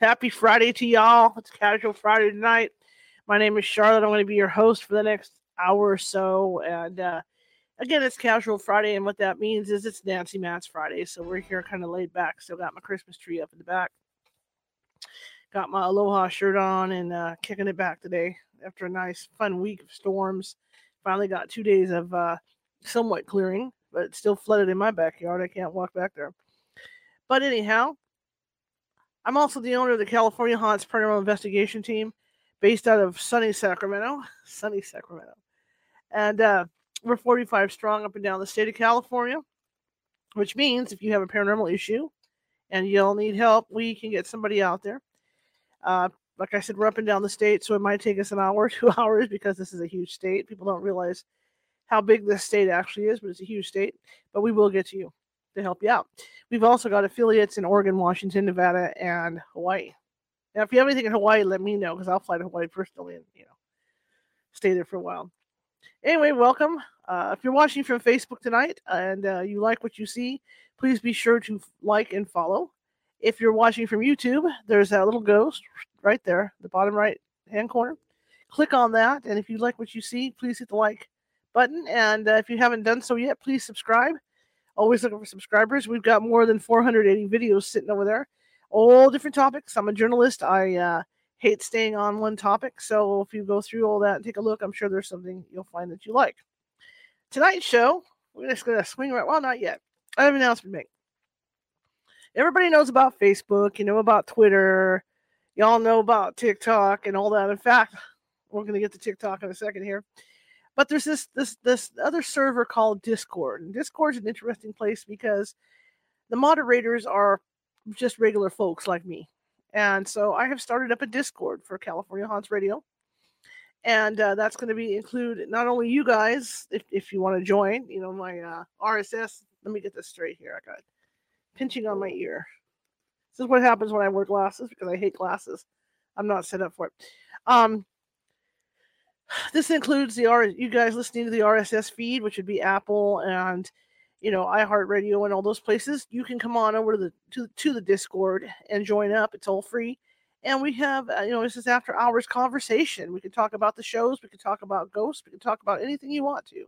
Happy Friday to y'all. It's Casual Friday tonight. My name is Charlotte. I'm going to be your host for the next hour or so. And uh, again, it's Casual Friday. And what that means is it's Nancy Matz Friday. So we're here kind of laid back. Still got my Christmas tree up in the back. Got my Aloha shirt on and uh, kicking it back today after a nice, fun week of storms. Finally got two days of uh, somewhat clearing, but it's still flooded in my backyard. I can't walk back there. But anyhow, I'm also the owner of the California Haunts Paranormal Investigation Team, based out of sunny Sacramento. Sunny Sacramento. And uh, we're 45 strong up and down the state of California, which means if you have a paranormal issue and you'll need help, we can get somebody out there. Uh, like I said, we're up and down the state, so it might take us an hour, two hours, because this is a huge state. People don't realize how big this state actually is, but it's a huge state. But we will get to you to help you out. We've also got affiliates in Oregon, Washington, Nevada, and Hawaii. Now, if you have anything in Hawaii, let me know because I'll fly to Hawaii personally and you know stay there for a while. Anyway, welcome. Uh, if you're watching from Facebook tonight and uh, you like what you see, please be sure to like and follow. If you're watching from YouTube, there's that little ghost right there, the bottom right hand corner. Click on that, and if you like what you see, please hit the like button. And uh, if you haven't done so yet, please subscribe. Always looking for subscribers. We've got more than 480 videos sitting over there, all different topics. I'm a journalist. I uh, hate staying on one topic. So if you go through all that and take a look, I'm sure there's something you'll find that you like. Tonight's show, we're just going to swing right. Well, not yet. I have an announcement to make. Everybody knows about Facebook. You know about Twitter. Y'all know about TikTok and all that. In fact, we're going to get to TikTok in a second here. But there's this this this other server called Discord, and Discord's an interesting place because the moderators are just regular folks like me, and so I have started up a Discord for California Haunts Radio, and uh, that's going to be include not only you guys if if you want to join, you know my uh, RSS. Let me get this straight here. I got pinching on my ear. This is what happens when I wear glasses because I hate glasses. I'm not set up for it. Um, this includes the R you guys listening to the RSS feed, which would be Apple and you know iHeartRadio and all those places. You can come on over to the to, to the Discord and join up. It's all free. And we have, uh, you know, this is after hours conversation. We can talk about the shows. We can talk about ghosts. We can talk about anything you want to.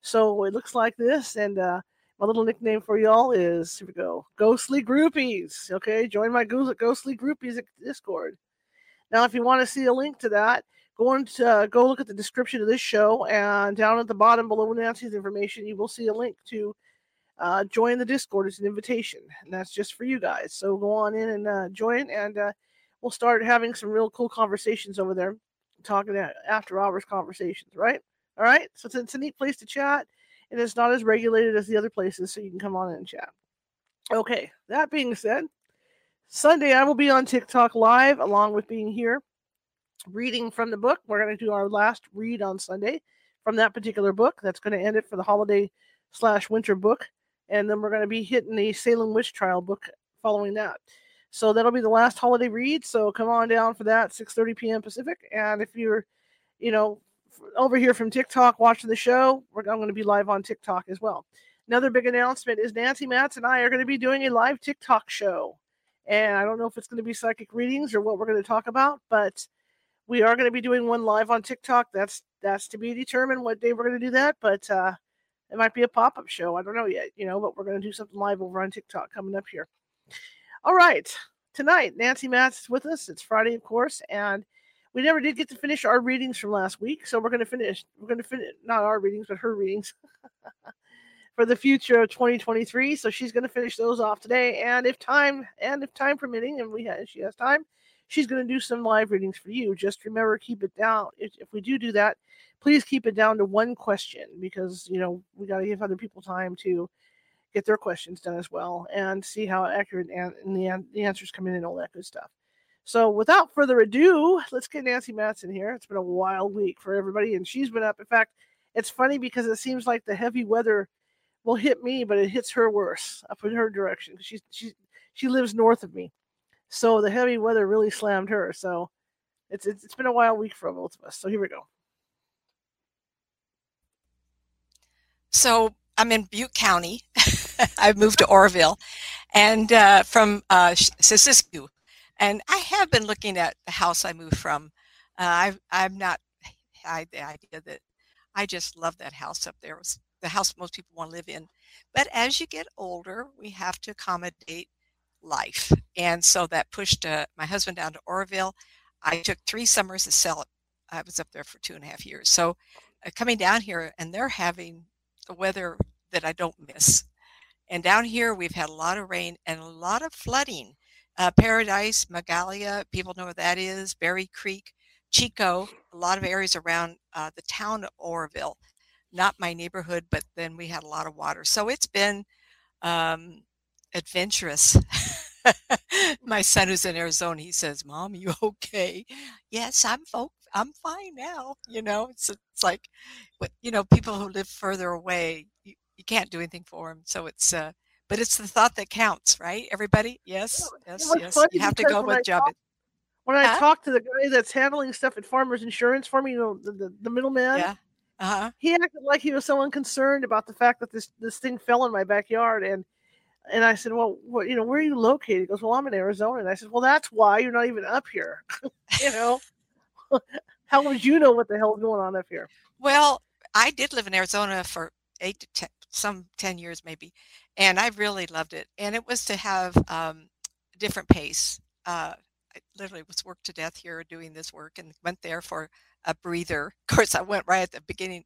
So it looks like this. And uh, my little nickname for y'all is here we go, Ghostly Groupies. Okay, join my Ghostly Groupies at Discord. Now, if you want to see a link to that, go and uh, go look at the description of this show, and down at the bottom below Nancy's information, you will see a link to uh, join the Discord. It's an invitation, and that's just for you guys. So go on in and uh, join, and uh, we'll start having some real cool conversations over there, talking after hours conversations. Right? All right. So it's, it's a neat place to chat, and it's not as regulated as the other places, so you can come on in and chat. Okay. That being said. Sunday, I will be on TikTok live along with being here reading from the book. We're going to do our last read on Sunday from that particular book. That's going to end it for the holiday slash winter book. And then we're going to be hitting the Salem Witch Trial book following that. So that'll be the last holiday read. So come on down for that, 6:30 p.m. Pacific. And if you're, you know, over here from TikTok watching the show, I'm going to be live on TikTok as well. Another big announcement is Nancy Matz and I are going to be doing a live TikTok show. And I don't know if it's going to be psychic readings or what we're going to talk about, but we are going to be doing one live on TikTok. That's that's to be determined what day we're going to do that, but uh, it might be a pop up show. I don't know yet, you know, but we're going to do something live over on TikTok coming up here. All right, tonight Nancy Matz is with us. It's Friday, of course, and we never did get to finish our readings from last week, so we're going to finish. We're going to finish not our readings, but her readings. for the future of 2023. So she's going to finish those off today, and if time and if time permitting, and we have, she has time, she's going to do some live readings for you. Just remember, keep it down. If, if we do do that, please keep it down to one question because, you know, we got to give other people time to get their questions done as well and see how accurate and the, the answers come in and all that good stuff. So without further ado, let's get Nancy Matson here. It's been a wild week for everybody, and she's been up. In fact, it's funny because it seems like the heavy weather will hit me, but it hits her worse up in her direction. She's she she lives north of me, so the heavy weather really slammed her. So it's it's, it's been a wild week for both of us. So here we go. So I'm in Butte County. I moved to Oroville, and uh, from uh, and I have been looking at the house I moved from. Uh, I I'm not had the idea that I just love that house up there. It was the house most people want to live in. But as you get older, we have to accommodate life. And so that pushed uh, my husband down to Oroville. I took three summers to sell it. I was up there for two and a half years. So uh, coming down here, and they're having the weather that I don't miss. And down here, we've had a lot of rain and a lot of flooding. Uh, Paradise, Magalia, people know where that is, Berry Creek, Chico, a lot of areas around uh, the town of Oroville not my neighborhood, but then we had a lot of water. So it's been um, adventurous. my son who's in Arizona, he says, "Mom, you okay?" Yes, I'm folk. I'm fine now. You know, it's it's like, you know, people who live further away, you, you can't do anything for them. So it's uh, but it's the thought that counts, right? Everybody, yes, yes, yes. You have to go with job. When I huh? talk to the guy that's handling stuff at Farmers Insurance for me, you know, the, the, the middleman, yeah uh-huh. He acted like he was so unconcerned about the fact that this this thing fell in my backyard, and and I said, well, what you know, where are you located? He goes, well, I'm in Arizona, and I said, well, that's why you're not even up here. you know, how would you know what the hell is going on up here? Well, I did live in Arizona for eight to ten, some ten years maybe, and I really loved it. And it was to have um, a different pace. Uh, I literally was worked to death here doing this work, and went there for a breather. Of course, I went right at the beginning,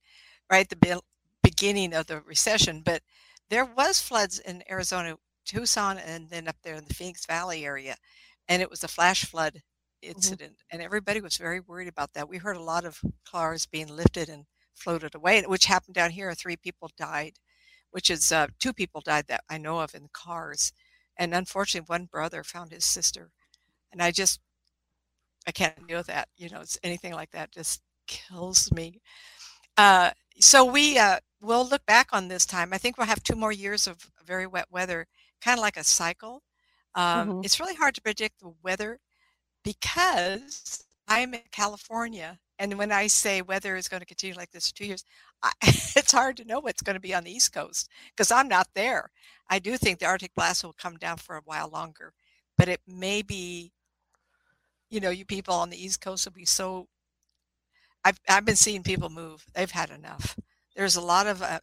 right at the beginning of the recession, but there was floods in Arizona, Tucson, and then up there in the Phoenix Valley area, and it was a flash flood mm-hmm. incident, mm-hmm. and everybody was very worried about that. We heard a lot of cars being lifted and floated away, which happened down here. Three people died, which is uh, two people died that I know of in cars, and unfortunately, one brother found his sister, and I just I can't deal with that. You know, it's anything like that just kills me. Uh, so we uh, will look back on this time. I think we'll have two more years of very wet weather, kind of like a cycle. Um, mm-hmm. It's really hard to predict the weather because I'm in California, and when I say weather is going to continue like this for two years, I, it's hard to know what's going to be on the East Coast because I'm not there. I do think the Arctic blast will come down for a while longer, but it may be you know, you people on the East Coast will be so. I've I've been seeing people move. They've had enough. There's a lot of uh,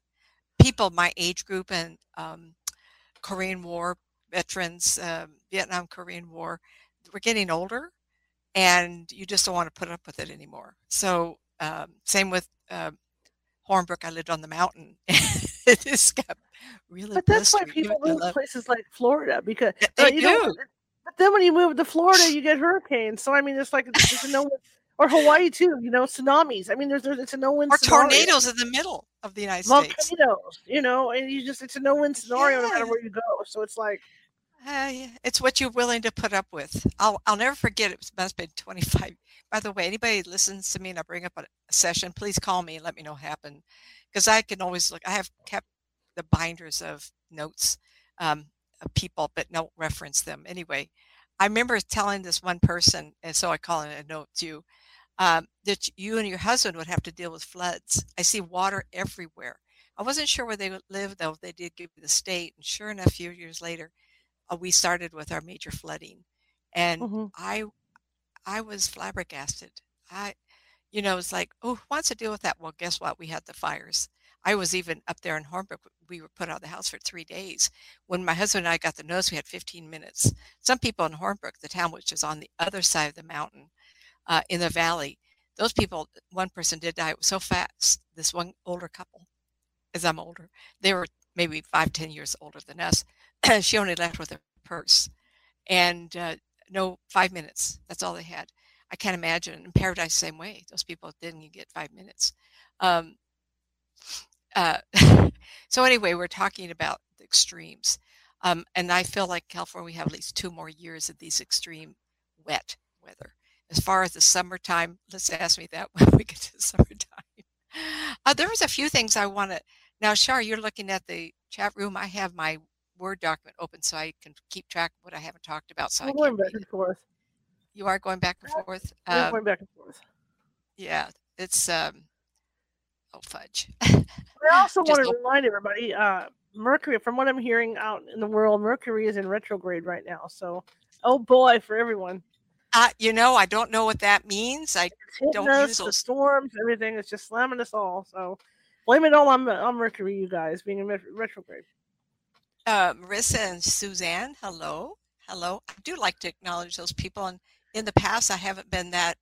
people my age group and um, Korean War veterans, um, Vietnam, Korean War. We're getting older, and you just don't want to put up with it anymore. So um, same with uh, Hornbrook. I lived on the mountain. it just got really. But that's why people move to places like Florida because they uh, do. Know, but then when you move to Florida, you get hurricanes. So I mean, it's like a no or Hawaii too. You know, tsunamis. I mean, there's, there's it's a no win. Or scenario. tornadoes in the middle of the United Volcanoes, States. Volcanoes. You know, and you just it's a no win scenario yeah. no matter where you go. So it's like. Uh, it's what you're willing to put up with. I'll I'll never forget. It must have been 25. By the way, anybody listens to me and I bring up a, session, please call me and let me know what happened, because I can always look. I have kept the binders of notes um, of people, but don't reference them anyway. I remember telling this one person, and so I call it a note to you, um, that you and your husband would have to deal with floods. I see water everywhere. I wasn't sure where they lived, though. They did give me the state, and sure enough, a few years later, uh, we started with our major flooding, and mm-hmm. I, I was flabbergasted. I, you know, it's like, oh, who wants to deal with that? Well, guess what? We had the fires. I was even up there in Hornbrook. We were put out of the house for three days. When my husband and I got the notice, we had 15 minutes. Some people in Hornbrook, the town which is on the other side of the mountain uh, in the valley, those people, one person did die. So fast. This one older couple, as I'm older, they were maybe five, ten years older than us. she only left with her purse and uh, no five minutes. That's all they had. I can't imagine in paradise same way. Those people didn't get five minutes. Um, uh, so anyway, we're talking about the extremes. Um, and I feel like California, we have at least two more years of these extreme wet weather. As far as the summertime, let's ask me that when we get to summertime. Uh, there was a few things I want to. Now, Shar, you're looking at the chat room. I have my Word document open so I can keep track of what I haven't talked about. So I'm going back and forth. You are going back and forth. I'm um, going back and forth. Yeah, it's um. Oh fudge. I also want to remind everybody, uh, Mercury. From what I'm hearing out in the world, Mercury is in retrograde right now. So, oh boy, for everyone. Uh, you know, I don't know what that means. I don't us, use those. The storms, everything is just slamming us all. So blame it all on, on Mercury, you guys, being in retrograde. Uh, Marissa and Suzanne, hello. Hello. I do like to acknowledge those people. And in the past, I haven't been that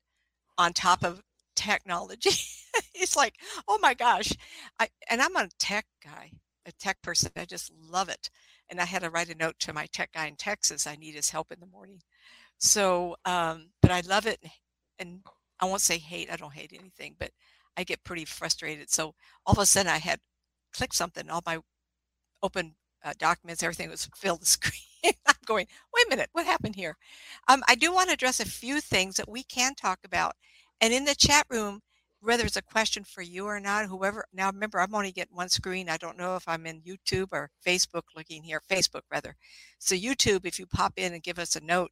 on top of technology. it's like, oh my gosh. I, and I'm a tech guy, a tech person. I just love it. And I had to write a note to my tech guy in Texas. I need his help in the morning. So, um, but I love it, and I won't say hate. I don't hate anything, but I get pretty frustrated. So all of a sudden, I had clicked something. All my open uh, documents, everything was filled the screen. I'm going, wait a minute, what happened here? Um, I do want to address a few things that we can talk about. And in the chat room, whether it's a question for you or not, whoever, now remember, I'm only getting one screen. I don't know if I'm in YouTube or Facebook looking here, Facebook rather. So YouTube, if you pop in and give us a note,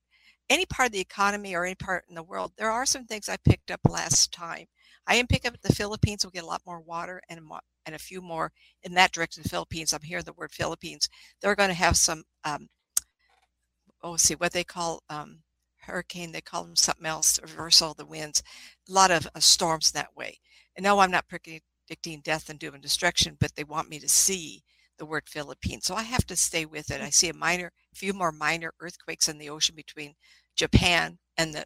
any part of the economy or any part in the world, there are some things I picked up last time. I am picking up the Philippines We'll get a lot more water and and a few more in that direction. The Philippines, I'm hearing the word Philippines. They're going to have some, um, oh, see what they call um, hurricane. They call them something else. Reversal of the winds. A lot of uh, storms that way. And no, I'm not predicting death and doom and destruction, but they want me to see the word Philippines. So I have to stay with it. I see a minor, few more minor earthquakes in the ocean between Japan and the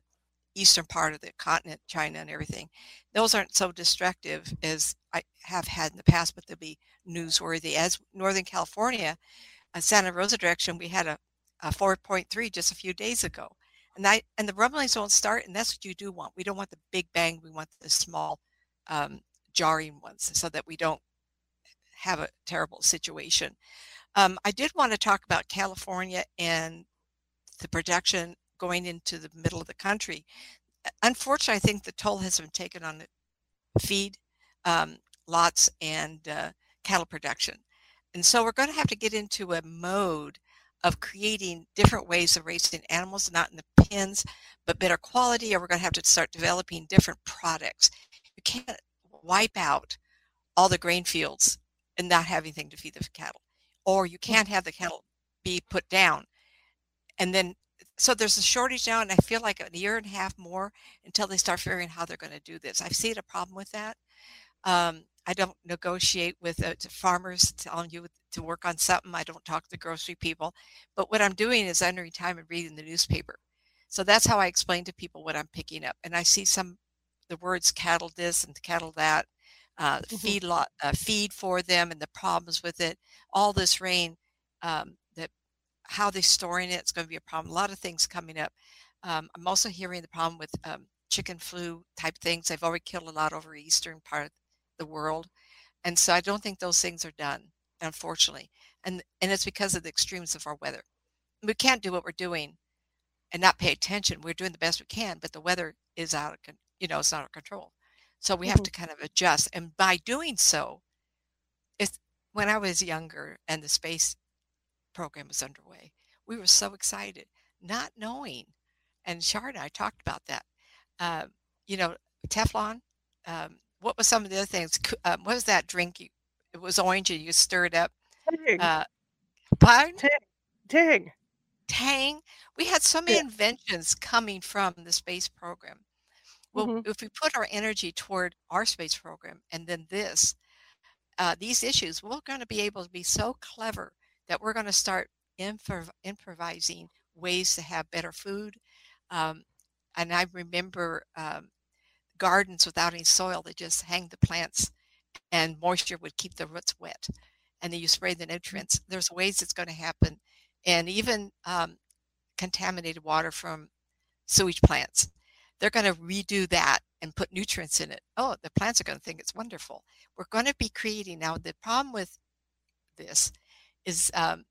eastern part of the continent, China and everything. Those aren't so destructive as I have had in the past, but they'll be newsworthy. As Northern California, uh, Santa Rosa direction, we had a, a 4.3 just a few days ago. And I and the rumblings won't start, and that's what you do want. We don't want the big bang. We want the small, um, jarring ones, so that we don't have a terrible situation. Um, I did want to talk about California and the projection going into the middle of the country. Unfortunately, I think the toll has been taken on the feed um, lots and uh, cattle production. And so we're going to have to get into a mode of creating different ways of raising animals, not in the pens, but better quality, or we're going to have to start developing different products. You can't wipe out all the grain fields and not have anything to feed the cattle. Or you can't have the cattle be put down. And then, so there's a shortage now, and I feel like a year and a half more until they start figuring how they're going to do this. I've seen a problem with that. Um, I don't negotiate with uh, farmers telling you to work on something. I don't talk to grocery people. But what I'm doing is entering time and reading the newspaper. So that's how I explain to people what I'm picking up. And I see some the words cattle this and cattle that uh, mm-hmm. feed lot, uh, feed for them and the problems with it. All this rain, um, how they're storing it, it's going to be a problem. A lot of things coming up. Um, I'm also hearing the problem with um, chicken flu type things. They've already killed a lot over eastern part of the world, and so I don't think those things are done, unfortunately. And and it's because of the extremes of our weather. We can't do what we're doing and not pay attention. We're doing the best we can, but the weather is out of you know it's out of control. So we have mm-hmm. to kind of adjust. And by doing so, it's when I was younger and the space program was underway, we were so excited, not knowing. And Shar and I talked about that. Uh, you know, Teflon. Um, what was some of the other things? Um, what was that drink? You, it was orange and you stirred up. Tang. Uh, pardon? Tang. Tang. Tang. We had so many yeah. inventions coming from the space program. Well, mm-hmm. if we put our energy toward our space program and then this, uh, these issues, we're going to be able to be so clever that we're going to start improv- improvising ways to have better food. Um, and I remember um, gardens without any soil, they just hang the plants and moisture would keep the roots wet. And then you spray the mm-hmm. nutrients. There's ways it's going to happen. And even um, contaminated water from sewage plants they're going to redo that and put nutrients in it. Oh, the plants are going to think it's wonderful. We're going to be creating now. The problem with this is um,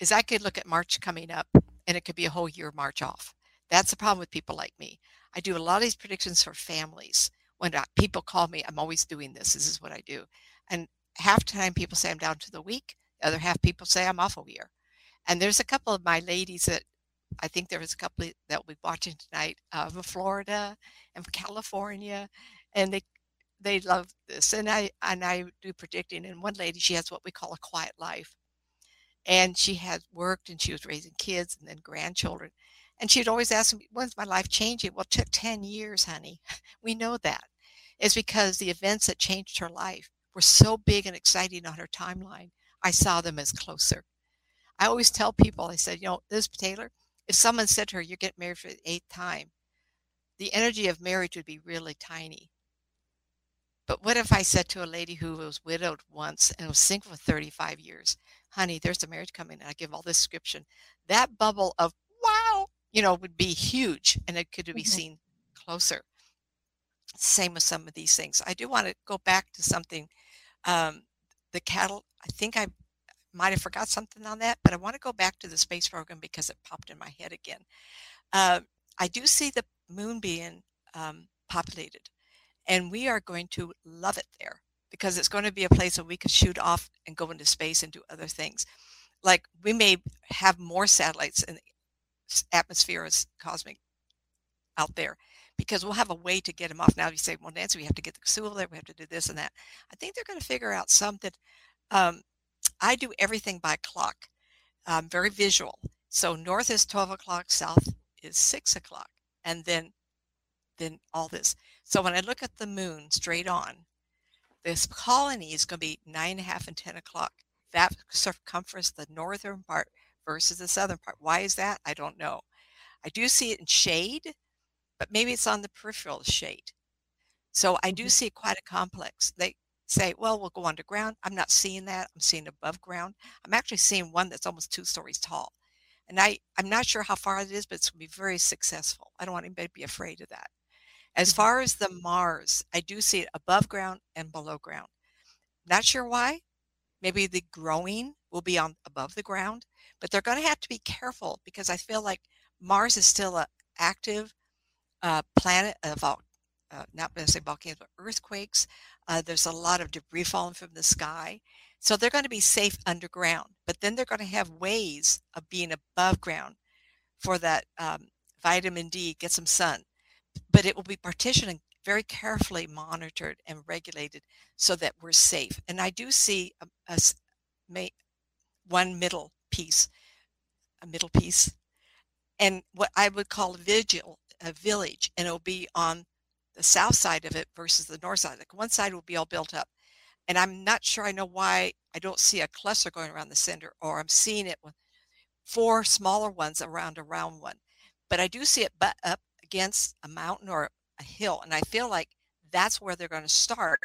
is I could look at March coming up, and it could be a whole year March off. That's the problem with people like me. I do a lot of these predictions for families. When people call me, I'm always doing this. This is what I do. And half the time people say I'm down to the week. The other half people say I'm off a year. And there's a couple of my ladies that I think there was a couple that we'll be watching tonight uh, from Florida and from California, and they they love this. And I and I do predicting. And one lady, she has what we call a quiet life, and she had worked and she was raising kids and then grandchildren. And she'd always ask me, "When's my life changing?" Well, it took ten years, honey. We know that. It's because the events that changed her life were so big and exciting on her timeline. I saw them as closer. I always tell people, I said, you know, this Taylor, if someone said to her, You're getting married for the eighth time, the energy of marriage would be really tiny. But what if I said to a lady who was widowed once and was single for 35 years, honey, there's a marriage coming, and I give all this description, that bubble of wow, you know, would be huge and it could be mm-hmm. seen closer. Same with some of these things. I do want to go back to something. Um, the cattle, I think I might have forgot something on that, but I want to go back to the space program because it popped in my head again. Uh, I do see the moon being um, populated, and we are going to love it there because it's going to be a place where we can shoot off and go into space and do other things. Like we may have more satellites in the atmosphere as cosmic out there because we'll have a way to get them off. Now you say, well, Nancy, we have to get the SUL there, we have to do this and that. I think they're going to figure out something um, I do everything by clock. Very visual. So north is 12 o'clock, south is 6 o'clock, and then then all this. So when I look at the moon straight on, this colony is going to be nine and a half and 10 o'clock. That circumference, the northern part versus the southern part. Why is that? I don't know. I do see it in shade, but maybe it's on the peripheral shade. So I do mm-hmm. see quite a complex. They say, well, we'll go underground. I'm not seeing that. I'm seeing above ground. I'm actually seeing one that's almost two stories tall. And I, I'm not sure how far it is, but it's going to be very successful. I don't want anybody to be afraid of that. As far as the Mars, I do see it above ground and below ground. Not sure why. Maybe the growing will be on above the ground, but they're going to have to be careful because I feel like Mars is still an active uh, planet, of uh, not necessarily volcanoes, but earthquakes. Uh, there's a lot of debris falling from the sky. So they're going to be safe underground, but then they're going to have ways of being above ground for that um, vitamin D, get some sun. But it will be partitioned and very carefully monitored and regulated so that we're safe. And I do see a, a, one middle piece, a middle piece, and what I would call a vigil, a village, and it'll be on the south side of it versus the north side. Like one side will be all built up. And I'm not sure I know why I don't see a cluster going around the center, or I'm seeing it with four smaller ones around a round one. But I do see it butt up against a mountain or a hill. And I feel like that's where they're going to start.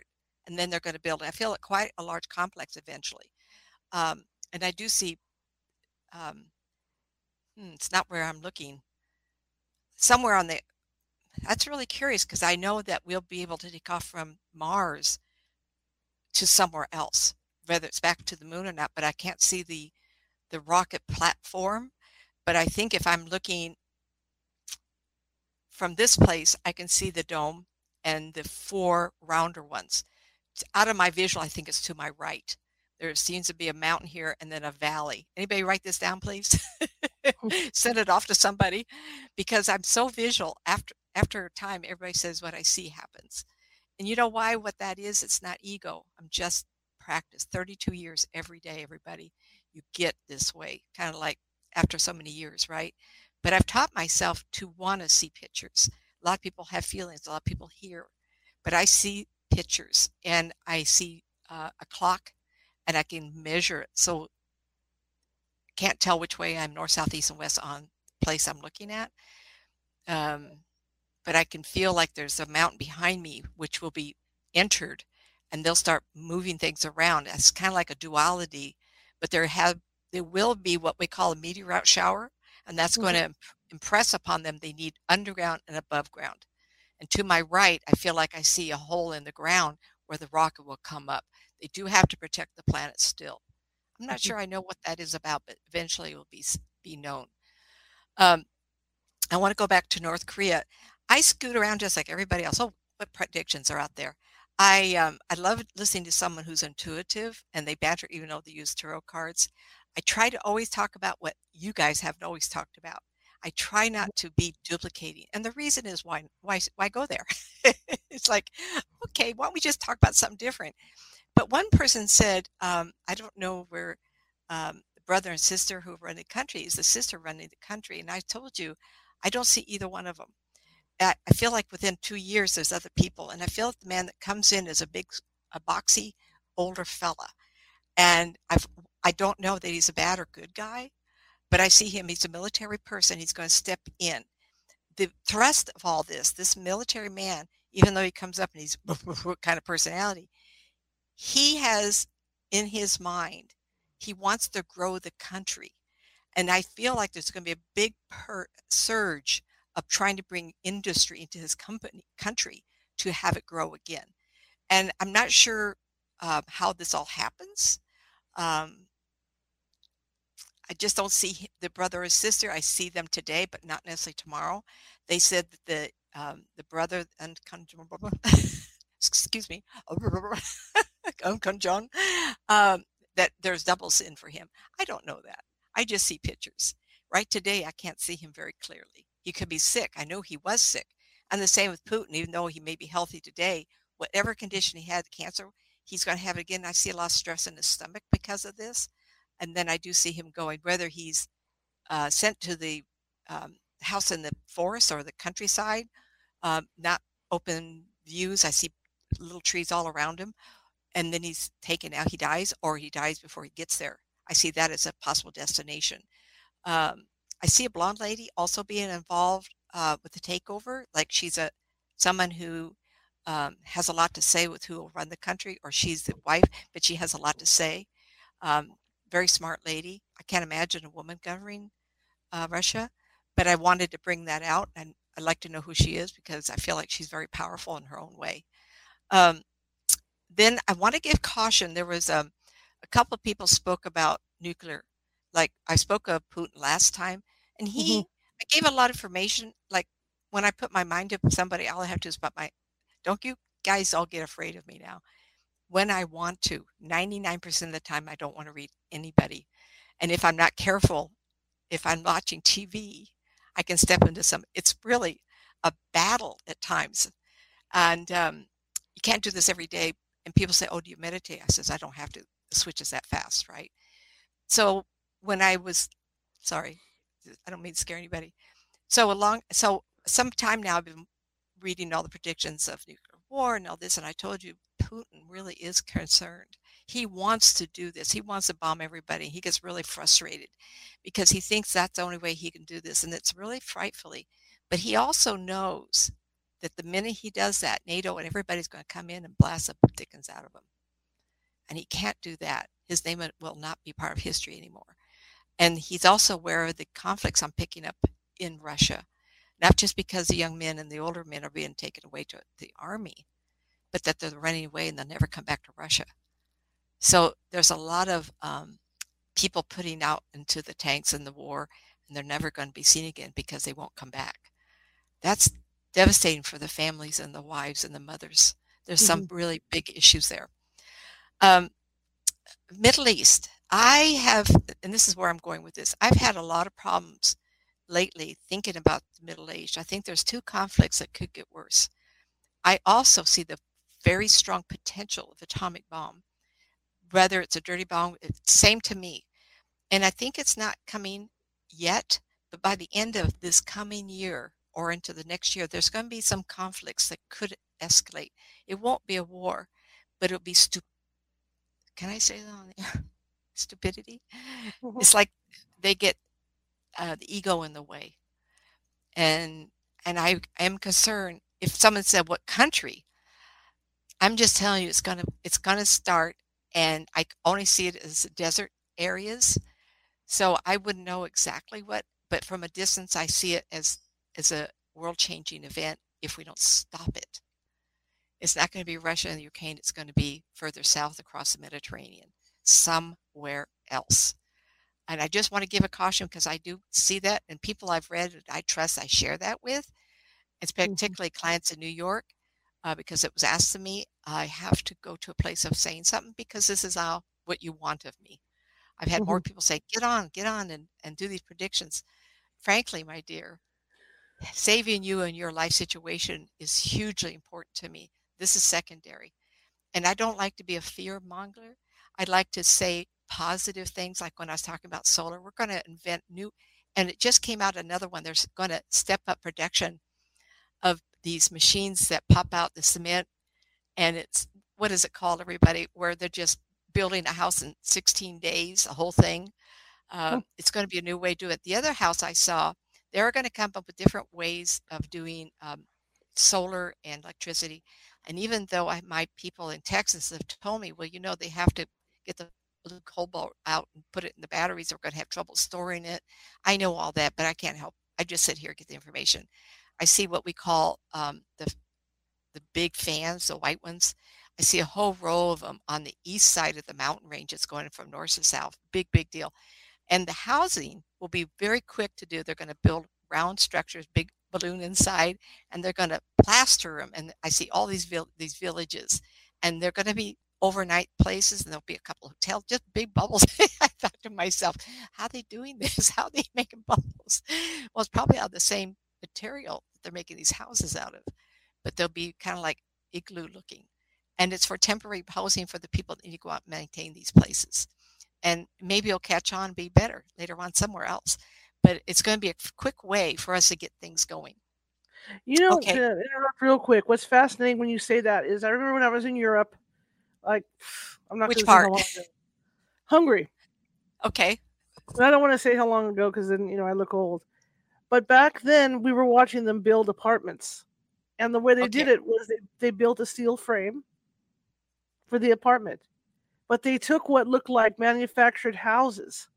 And then they're going to build. I feel it quite a large complex eventually. Um, and I do see, um, hmm, it's not where I'm looking, somewhere on the that's really curious because I know that we'll be able to take off from Mars to somewhere else, whether it's back to the moon or not. But I can't see the the rocket platform. But I think if I'm looking from this place, I can see the dome and the four rounder ones. Out of my visual, I think it's to my right. There seems to be a mountain here and then a valley. Anybody write this down, please? Oh. Send it off to somebody because I'm so visual. After after a time, everybody says what I see happens. And you know why? What that is? It's not ego. I'm just practice 32 years every day, everybody. You get this way, kind of like after so many years, right? But I've taught myself to want to see pictures. A lot of people have feelings, a lot of people hear, but I see pictures and I see uh, a clock and I can measure it. So can't tell which way I'm north, south, east, and west on the place I'm looking at. Um, but I can feel like there's a mountain behind me which will be entered and they'll start moving things around. It's kind of like a duality, but there have there will be what we call a meteorite shower, and that's mm-hmm. going to impress upon them they need underground and above ground. And to my right, I feel like I see a hole in the ground where the rocket will come up. They do have to protect the planet still. I'm not mm-hmm. sure I know what that is about, but eventually it will be be known. Um, I want to go back to North Korea. I scoot around just like everybody else. Oh, what predictions are out there? I um, I love listening to someone who's intuitive and they banter even though they use tarot cards. I try to always talk about what you guys haven't always talked about. I try not to be duplicating, and the reason is why why why go there? it's like, okay, why don't we just talk about something different? But one person said, um, I don't know where um, the brother and sister who run the country is the sister running the country, and I told you, I don't see either one of them. I, I feel like within two years there's other people, and I feel like the man that comes in is a big, a boxy, older fella, and I've I don't know that he's a bad or good guy, but I see him. He's a military person. He's going to step in. The thrust of all this, this military man, even though he comes up and he's kind of personality, he has in his mind he wants to grow the country and i feel like there's going to be a big per- surge of trying to bring industry into his company country to have it grow again. And I'm not sure uh, how this all happens. Um, I just don't see the brother or sister. I see them today, but not necessarily tomorrow. They said that the um, the brother and excuse me, John, um, that there's double sin for him. I don't know that. I just see pictures. Right today, I can't see him very clearly. He could be sick. I know he was sick. And the same with Putin, even though he may be healthy today, whatever condition he had, cancer, he's going to have it again. I see a lot of stress in his stomach because of this. And then I do see him going, whether he's uh, sent to the um, house in the forest or the countryside, um, not open views. I see little trees all around him. And then he's taken out, he dies, or he dies before he gets there. I see that as a possible destination. Um, I see a blonde lady also being involved uh, with the takeover. Like she's a someone who um, has a lot to say with who will run the country, or she's the wife, but she has a lot to say. Um, very smart lady. I can't imagine a woman governing uh, Russia, but I wanted to bring that out, and I'd like to know who she is because I feel like she's very powerful in her own way. Um, then I want to give caution. There was um, a couple of people spoke about nuclear. Like I spoke of Putin last time, and he, mm-hmm. I gave a lot of information. Like when I put my mind to somebody, all I have to do is but my, don't you guys all get afraid of me now. When I want to, 99% of the time, I don't want to read anybody. And if I'm not careful, if I'm watching TV, I can step into some, it's really a battle at times. And um, you can't do this every day. And people say, oh, do you meditate? I says, I don't have to. The switch is that fast, right? So when I was, sorry, I don't mean to scare anybody. So along, so some time now I've been reading all the predictions of nuclear war and all this, and I told you Putin really is concerned. He wants to do this. He wants to bomb everybody. He gets really frustrated because he thinks that's the only way he can do this, and it's really frightfully. But he also knows that the minute he does that, NATO and everybody's going to come in and blast the dickens out of him. And he can't do that. His name will not be part of history anymore. And he's also aware of the conflicts I'm picking up in Russia, not just because the young men and the older men are being taken away to the army, but that they're running away and they'll never come back to Russia. So there's a lot of um, people putting out into the tanks in the war, and they're never going to be seen again because they won't come back. That's devastating for the families and the wives and the mothers. There's mm-hmm. some really big issues there. Um, Middle East, I have, and this is where I'm going with this, I've had a lot of problems lately thinking about the Middle East. I think there's two conflicts that could get worse. I also see the very strong potential of atomic bomb, whether it's a dirty bomb, same to me. And I think it's not coming yet, but by the end of this coming year or into the next year, there's going to be some conflicts that could escalate. It won't be a war, but it'll be stupid. Can I say that on the stupidity. Mm-hmm. It's like they get uh, the ego in the way, and and I am concerned if someone said what country. I'm just telling you, it's gonna it's gonna start, and I only see it as desert areas, so I wouldn't know exactly what. But from a distance, I see it as as a world changing event if we don't stop it. It's not going to be Russia and Ukraine. It's going to be further south across the Mediterranean somewhere else. and I just want to give a caution because I do see that, and people I've read, I trust, I share that with. It's Mhm. particularly clients in New York, uh, because it was asked of me. I have to go to a place of saying something because this is how what you want of me. I've had more Mhm. people say, "Get on, get on, and and do these predictions." Frankly, my dear, saving you and your life situation is hugely important to me. This is secondary. And I don't like to be a fear monger. I'd like to say positive things like when I was talking about solar, we're going to invent new and it just came out another one. There's going to step up production of these machines that pop out the cement and it's what is it called everybody where they're just building a house in 16 days, a whole thing. Um, it's going to be a new way to do it. The other house I saw, they're going to come up with different ways of doing um, solar and electricity. And even though I, my people in Texas have told me, well, you know, they have to get the blue cobalt out and put it in the batteries. They're going to have trouble storing it. I know all that, but I can't help. I just sit here get the information. I see what we call um, the the big fans, the white ones. I see a whole row of them on the east side of the mountain ranges going from north to south. Big, big deal. And the housing will be very quick to do. They're going to build round structures, big balloon inside, and they're going to plaster them. And I see all these these villages, and they're going to be overnight places, and there'll be a couple of hotels, just big bubbles. I thought to myself, how are they doing this? How are they making bubbles? Well, it's probably of the same material that they're making these houses out of, but they'll be kind of like igloo looking. And it's for temporary housing for the people that need to go out and maintain these places. And maybe it'll catch on be better later on somewhere else. But it's going to be a quick way for us to get things going. You know, Okay. to interrupt real quick, what's fascinating when you say that is I remember when I was in Europe, like I'm not Which gonna say how part? long ago. Hungary. Okay. And I don't want to say how long ago because then you know I look old. But back then we were watching them build apartments, and the way they did it was they, they built a steel frame for the apartment, but they took what looked like manufactured houses,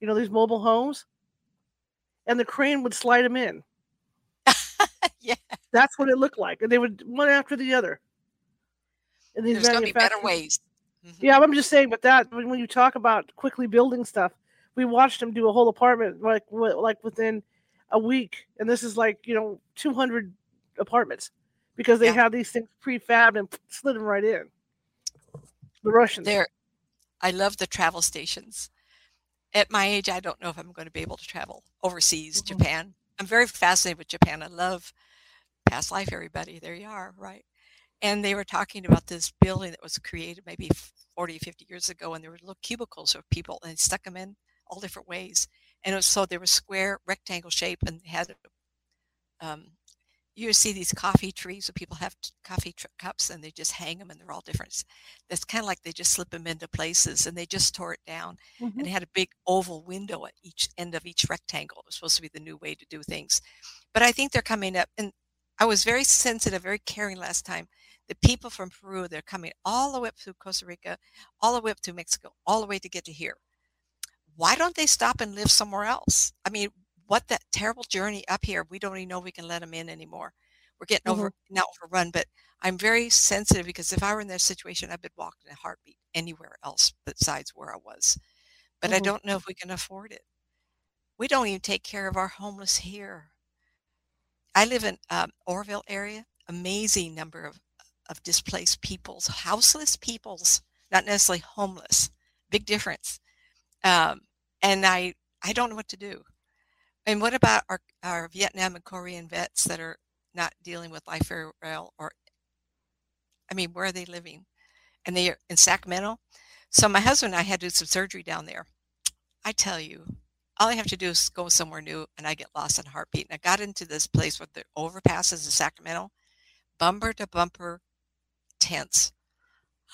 you know these mobile homes, and the crane would slide them in. yeah. That's what it looked like, and they would one after the other. And these There's going to be better ways. Mhm. Yeah, I'm just saying, but that when, when you talk about quickly building stuff, we watched them do a whole apartment like like within a week, and this is like you know 200 apartments because they Yeah. have these things prefabbed and slid them right in. The Russians. There, I love the travel stations. At my age, I don't know if I'm going to be able to travel overseas, Mhm. Japan. I'm very fascinated with Japan. I love past life, everybody. There you are, right? And they were talking about this building that was created maybe 40, 50 years ago, and there were little cubicles of people, and they stuck them in all different ways. And it was so they were square, rectangle shape, and had um, you see these coffee trees where people have t- coffee tr- cups and they just hang them and they're all different. That's kind of like they just slip them into places and they just tore it down Mhm. and it had a big oval window at each end of each rectangle. It was supposed to be the new way to do things. But I think they're coming up and I was very sensitive, very caring last time. The people from Peru, they're coming all the way up to Costa Rica, all the way up to Mexico, all the way to get to here. Why don't they stop and live somewhere else? I mean, what that terrible journey up here, we don't even know we can let them in anymore. We're getting over not overrun, but I'm very sensitive because if I were in their situation, I'd been walking in a heartbeat anywhere else besides where I was. But I Mhm. don't know if we can afford it. We don't even take care of our homeless here. I live in um, Oroville area. Amazing number of of displaced peoples, houseless peoples, not necessarily homeless. Big difference. Um, and I I don't know what to do. And what about our our Vietnam and Korean vets that are not dealing with life very well, or I mean, where are they living? And they are in Sacramento. So my husband and I had to do some surgery down there. I tell you, all I have to do is go somewhere new, and I get lost in a heartbeat. And I got into this place where the overpasses in Sacramento, bumper to bumper tents.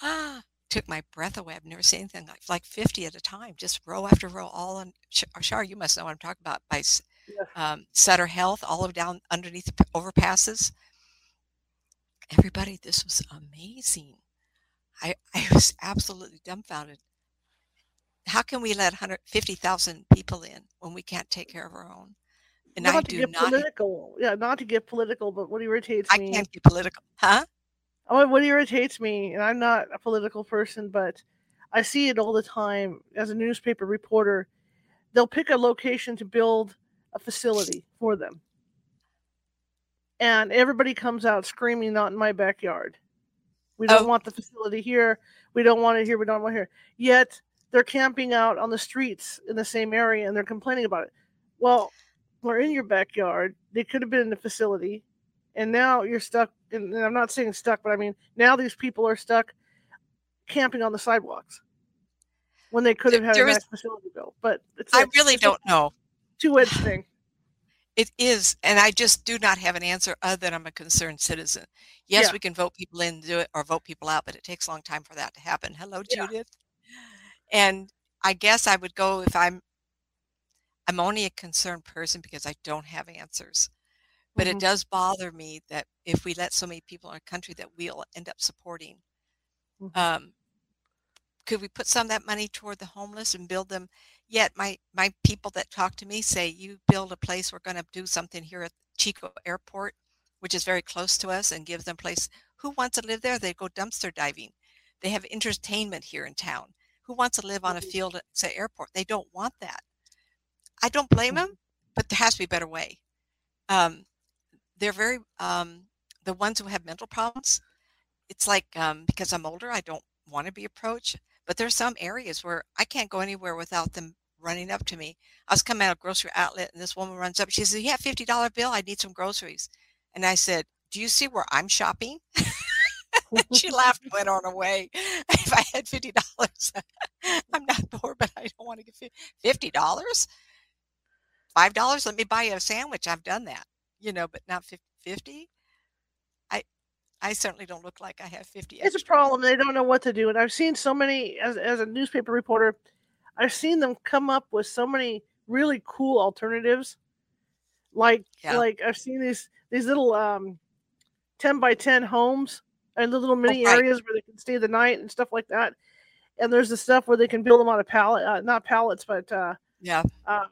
Ah, took my breath away. I've never seen anything like like 50 at a time, just row after row, all on. Sh- Shar, you must know what I'm talking about by Yes. um, Sutter Health, all of down underneath the overpasses. Everybody, this was amazing. I, I was absolutely dumbfounded. How can we let 150,000 people in when we can't take care of our own? And not I to do get not. political. Yeah, not to get political, but what irritates I me. I can't get political, huh? Oh, what irritates me, and I'm not a political person, but I see it all the time as a newspaper reporter. they'll pick a location to build a facility for them. And everybody comes out screaming, not in my backyard. We don't Oh. want the facility here. We don't want it here. We don't want it here. Yet they're camping out on the streets in the same area and they're complaining about it. Well, we're in your backyard. They could have been in the facility. And now you're stuck. And I'm not saying stuck, but I mean, now these people are stuck camping on the sidewalks when they could have had There a nice facility built. But it's I a- really don't know. two-edged thing. It is, and I just do not have an answer other than I'm a concerned citizen. Yes, Yeah. we can vote people in, do it, or vote people out, but it takes a long time for that to happen. Hello, Yeah. Judith. And I guess I would go if I'm. I'm only a concerned person because I don't have answers. But Mhm. it does bother me that if we let so many people in our country that we'll end up supporting. Mhm. Um, could we put some of that money toward the homeless and build them? Yet my my people that talk to me say, "You build a place. We're going to do something here at Chico Airport, which is very close to us, and give them place. Who wants to live there? They go dumpster diving. They have entertainment here in town. Who wants to live on a field at say airport? They don't want that. I don't blame Mhm. them, but there has to be a better way. Um, they're very um, the ones who have mental problems. It's like um, because I'm older, I don't want to be approached. But there's some areas where I can't go anywhere without them running up to me. I was coming out of a grocery outlet, and this woman runs up. She says, "You have fifty dollar bill? I need some groceries." And I said, "Do you see where I'm shopping?" she laughed and went on her way. If I had fifty dollars, I'm not poor, but I don't want to get fifty dollars. Five dollars, let me buy you a sandwich. I've done that, you know, but not fifty. I, I certainly don't look like I have fifty. it's a problem. They don't know what to do. And I've seen so many as as a newspaper reporter, I've seen them come up with so many really cool alternatives. Like Yeah. like I've seen these these little um 10 by 10 homes and the little mini right. areas where they can stay the night and stuff like that. And there's the stuff where they can build them on a pallet, uh, not pallets, but uh, Yeah, uh,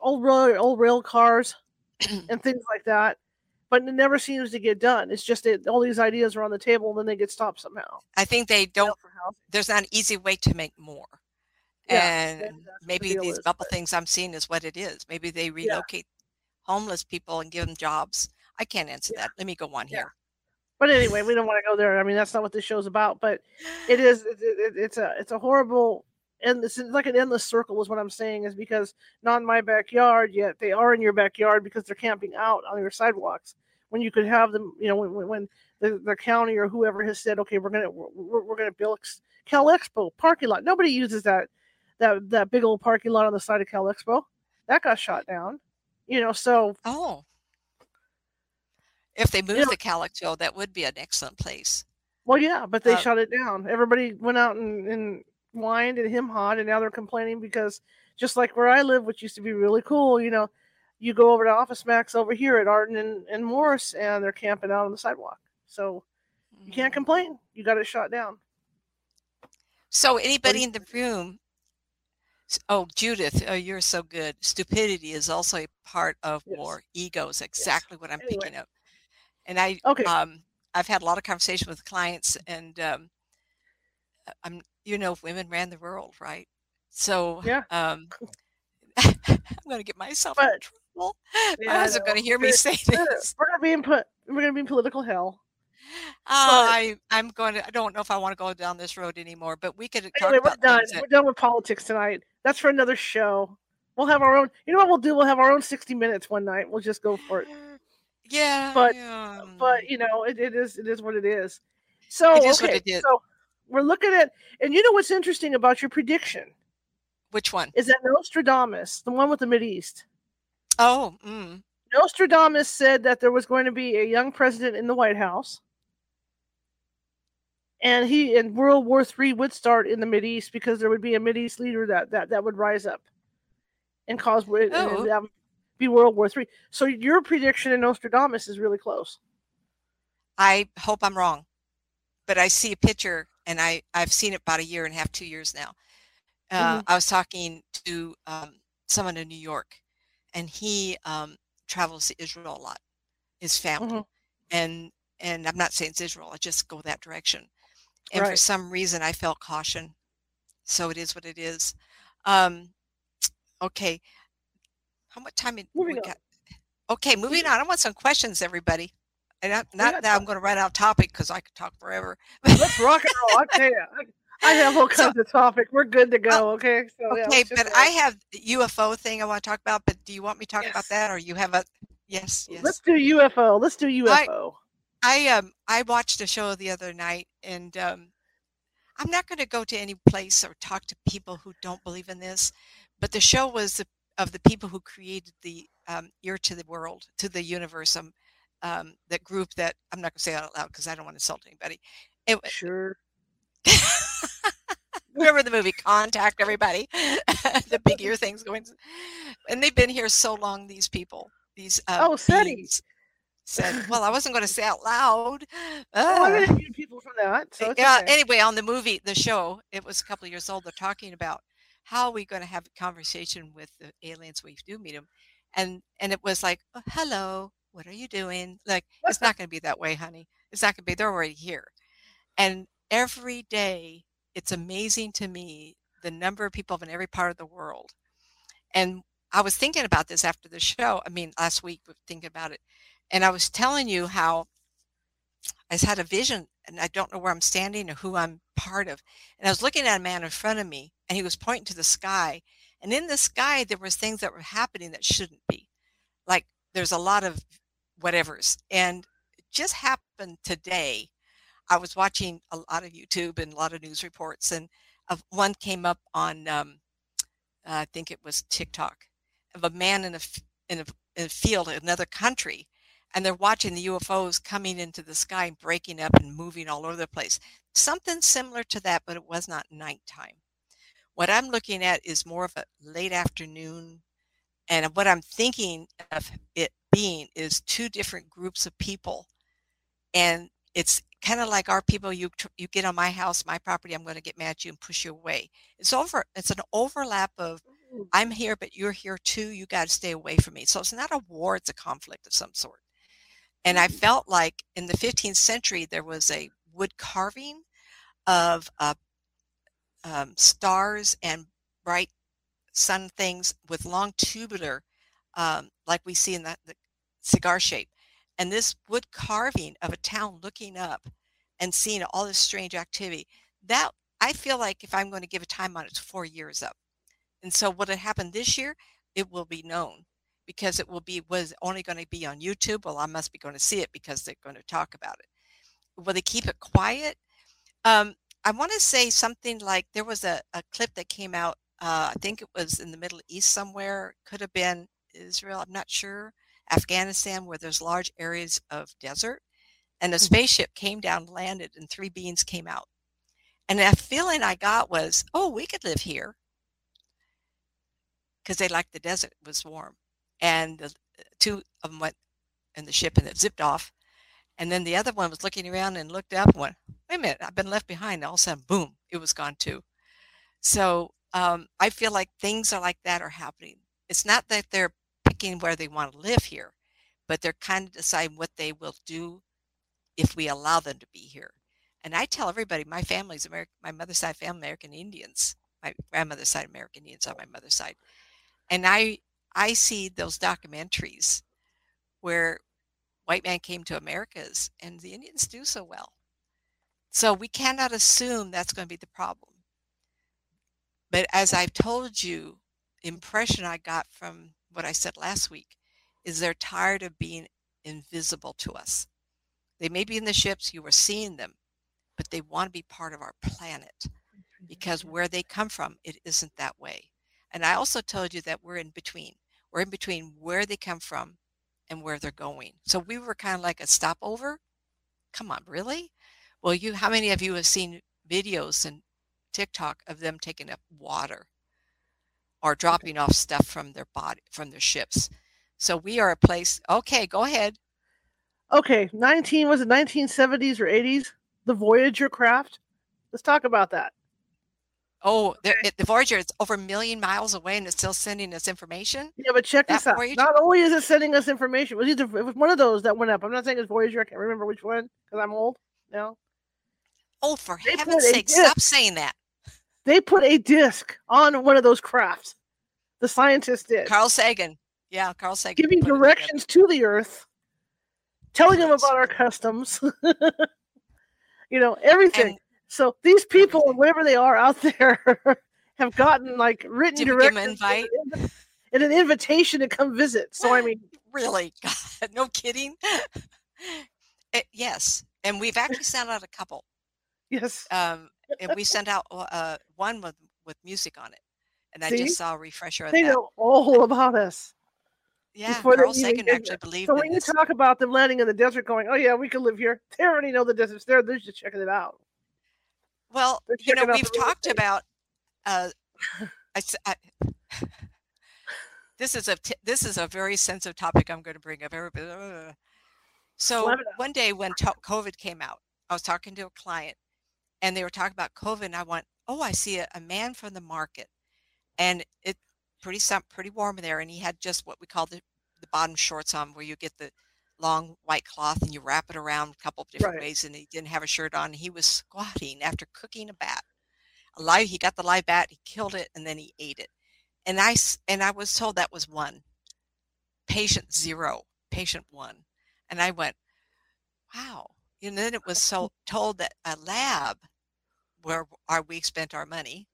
old rail, old rail cars Mm. and things like that. But it never seems to get done. It's just that all these ideas are on the table and then they get stopped somehow. I think they don't. There's not an easy way to make more. Yeah, and what the maybe these is, couple but- things I'm seeing is what it is. Maybe they relocate homeless people and give them jobs. I can't answer Yeah. that. Let me go on Yeah. here. But anyway, we don't want to go there. I mean, that's not what this show's about. But it is. It, it, it's a. It's a horrible. And it's like an endless circle is what I'm saying. Is because not in my backyard yet they are in your backyard because they're camping out on your sidewalks when you could have them. You know, when, when- the, the county or whoever has said, okay, we're gonna we're, we're gonna build Cal Expo parking lot. Nobody uses that that that big old parking lot on the side of Cal Expo. That got shot down. You know, so Oh. If they move know- the Cal Expo, that would be an excellent place. Well, yeah, but they Uh, shut it down. Everybody went out and, and whined and him hot, and now they're complaining because just like where I live, which used to be really cool, you know, you go over to Office Max over here at Arden and, and Morse, and they're camping out on the sidewalk. So you can't Mhm. complain. You got it shot down. So anybody in the room? Oh, Judith, oh, you're so good. Stupidity is also a part of Yes. war. Ego is exactly what I'm Anyway. picking up. And I, Okay. um, I've had a lot of conversation with clients, and um, I'm, you know, women ran the world, right? So, Yeah. um, I'm going to get myself in But- trouble. Yeah, My I husband's going to hear me say this. we're gonna be in put. We're gonna be in political hell. Uh, I, I'm going to. I don't know if I want to go down this road anymore, but we could talk Anyway, we're done. that We're done with politics tonight. That's for another show. We'll have our own. You know what we'll do? We'll have our own sixty minutes one night. We'll just go for it. Yeah, But- yeah. but you know it, it is it is what it is so It is what okay it is. so we're looking at and you know what's interesting about your prediction which one? is that nostradamus the one with the Mid East. Oh, mm, nostradamus said that there was going to be a young president in the white house and he and world war three would start in the Mid East because there would be a Mid East leader that that, that would rise up and cause and Oh. that would be world war three so your prediction in nostradamus is really close I hope I'm wrong, but I see a picture, and I I've seen it about a year and a half, two years now. Uh, Mhm. I was talking to um, someone in New York, and he um, travels to Israel a lot. His family, Mhm. and and I'm not saying it's Israel. I just go that direction. And for some reason, I felt caution. So it is what it is. Um, Okay. How much time? Moving on. Got? Okay, moving on. I want some questions, everybody. And not, not that I'm going to run out of topic because I could talk forever. Let's rock and roll. I you, I, I have all So- kinds of topic. We're good to go. Oh, okay. So, yeah, okay, but. I have the UFO thing I want to talk about. But do you want me to talk about that, or you have a? Yes, yes. Let's do UFO. Let's do I- UFO. I um I watched a show the other night, and um, I'm not going to go to any place or talk to people who don't believe in this, but the show was the, of the people who created the um, ear to the world, to the universe. Um, um, that group that I'm not going to say out loud because I don't want to insult anybody. It, Sure. remember the movie Contact? Everybody, the big ear things going, and they've been here so long. These people, these um, Oh, beings said, "Well, I wasn't going to say out loud." Well, I'm Ah. interviewing people from that. So yeah. okay. Anyway, on the movie, the show, it was a couple of years old. They're talking about how are we going to have a conversation with the aliens when we do meet them, and and it was like, oh, "Hello, what are you doing?" Like, it's not going to be that way, honey. It's not going to be. They're already here, and every day, it's amazing to me the number of people from every part of the world. And I was thinking about this after the show. I mean, last week, thinking about it, and I was telling you how I had a vision and I don't know where I'm standing or who I'm part of. And I was looking at a man in front of me and he was pointing to the sky. And in the sky, there was things that were happening that shouldn't be. Like there's a lot of whatevers. And just happened today. I was watching a lot of YouTube and a lot of news reports, and one came up on, um, I think it was TikTok, of a man in a in a, in a field in another country, and they're watching the UFOs coming into the sky and breaking up and moving all over the place. Something similar to that, but it was not nighttime. What I'm looking at is more of a late afternoon, and what I'm thinking of it being is two different groups of people, and it's kind of like our people. You you get on my house, my property. I'm going to get mad at you and push you away. It's over. It's an overlap of I'm here, but you're here too. You got to stay away from me. So it's not a war, it's a conflict of some sort. And I felt like in the 15th century, there was a wood carving of uh, um, stars and bright sun things with long tubular, um, like we see in that the cigar shape. And this wood carving of a town looking up and seeing all this strange activity, that I feel like if I'm going to give a time on it, it's four years up. And so what had happened this year, it will be known because it will be was only going to be on YouTube. Well, I must be going to see it because they're going to talk about it. Will they keep it quiet? Um, I want to say something like there was a, a clip that came out. Uh, I think it was in the Middle East somewhere. Could have been Israel. I'm not sure. Afghanistan, where there's large areas of desert, and a Mhm. spaceship came down, landed, and three beings came out. And that feeling I got was, oh, we could live here because they liked the desert. It was warm. And the two of them went in the ship and it zipped off. And then the other one was looking around and looked up and went, wait a minute, I've been left behind. And all of a sudden, boom, it was gone too. So um, I feel like things are like that are happening. It's not that they're picking where they want to live here, but they're kind of deciding what they will do if we allow them to be here. And I tell everybody, my family's American, my mother's side family, American Indians, my grandmother's side, American Indians on my mother's side. And I, I see those documentaries where white man came to Americas and the Indians do so well. So we cannot assume that's going to be the problem. But as I've told you, impression I got from what I said last week is they're tired of being invisible to us. They may be in the ships, you are seeing them, but they want to be part of our planet because where they come from, it isn't that way. And I also told you that we're in between. We're in between where they come from and where they're going. So we were kind of like a stopover. Come on, really? Well, you how many of you have seen videos and TikTok of them taking up water or dropping off stuff from their body from their ships? So we are a place. Okay, go ahead. Okay, 19 was it 1970s or 80s? The Voyager craft. Let's talk about that. Oh, the, the Voyager is over a million miles away and it's still sending us information. Yeah, but check That this out. Voyager- Not only is it sending us information, it was either it was one of those that went up. I'm not saying it's Voyager. I can't remember which one because I'm old now. Oh, for They heaven's sake, stop saying that. They put a disc on one of those crafts The scientists did. Carl Sagan. Yeah, Carl Sagan. Giving directions to the earth, telling them about our customs. you know, everything. And so these people, everything. wherever they are out there, have gotten like written Did directions invite? and an invitation to come visit. So I mean, really, God, no kidding. it, eh, yes, and we've actually sent out a couple. Yes. Um, and we sent out uh, one with with music on it, and See? I just saw a refresher. They know all about us. Yeah, Carl Sagan actually believed. So when you talk about them landing in the desert, going, "Oh yeah, we can live here," they already know the desert's there. They're just checking it out. Well, you know, we've talked about. Uh, I, I, this is a t- this is a very sensitive topic. I'm going to bring up. Everybody. Uh, so one day when t- COVID came out, I was talking to a client, and they were talking about COVID. And I went, "Oh, I see a, a man from the market, and it pretty pretty warm in there, and he had just what we call the the bottom shorts on, where you get the long white cloth and you wrap it around a couple of different right. ways, and he didn't have a shirt on. He was squatting after cooking a bat. A live, he got the live bat, he killed it, and then he ate it. And I and I was told that was one patient zero, patient one, and I went, wow. And then it was so told that a lab where our we spent our money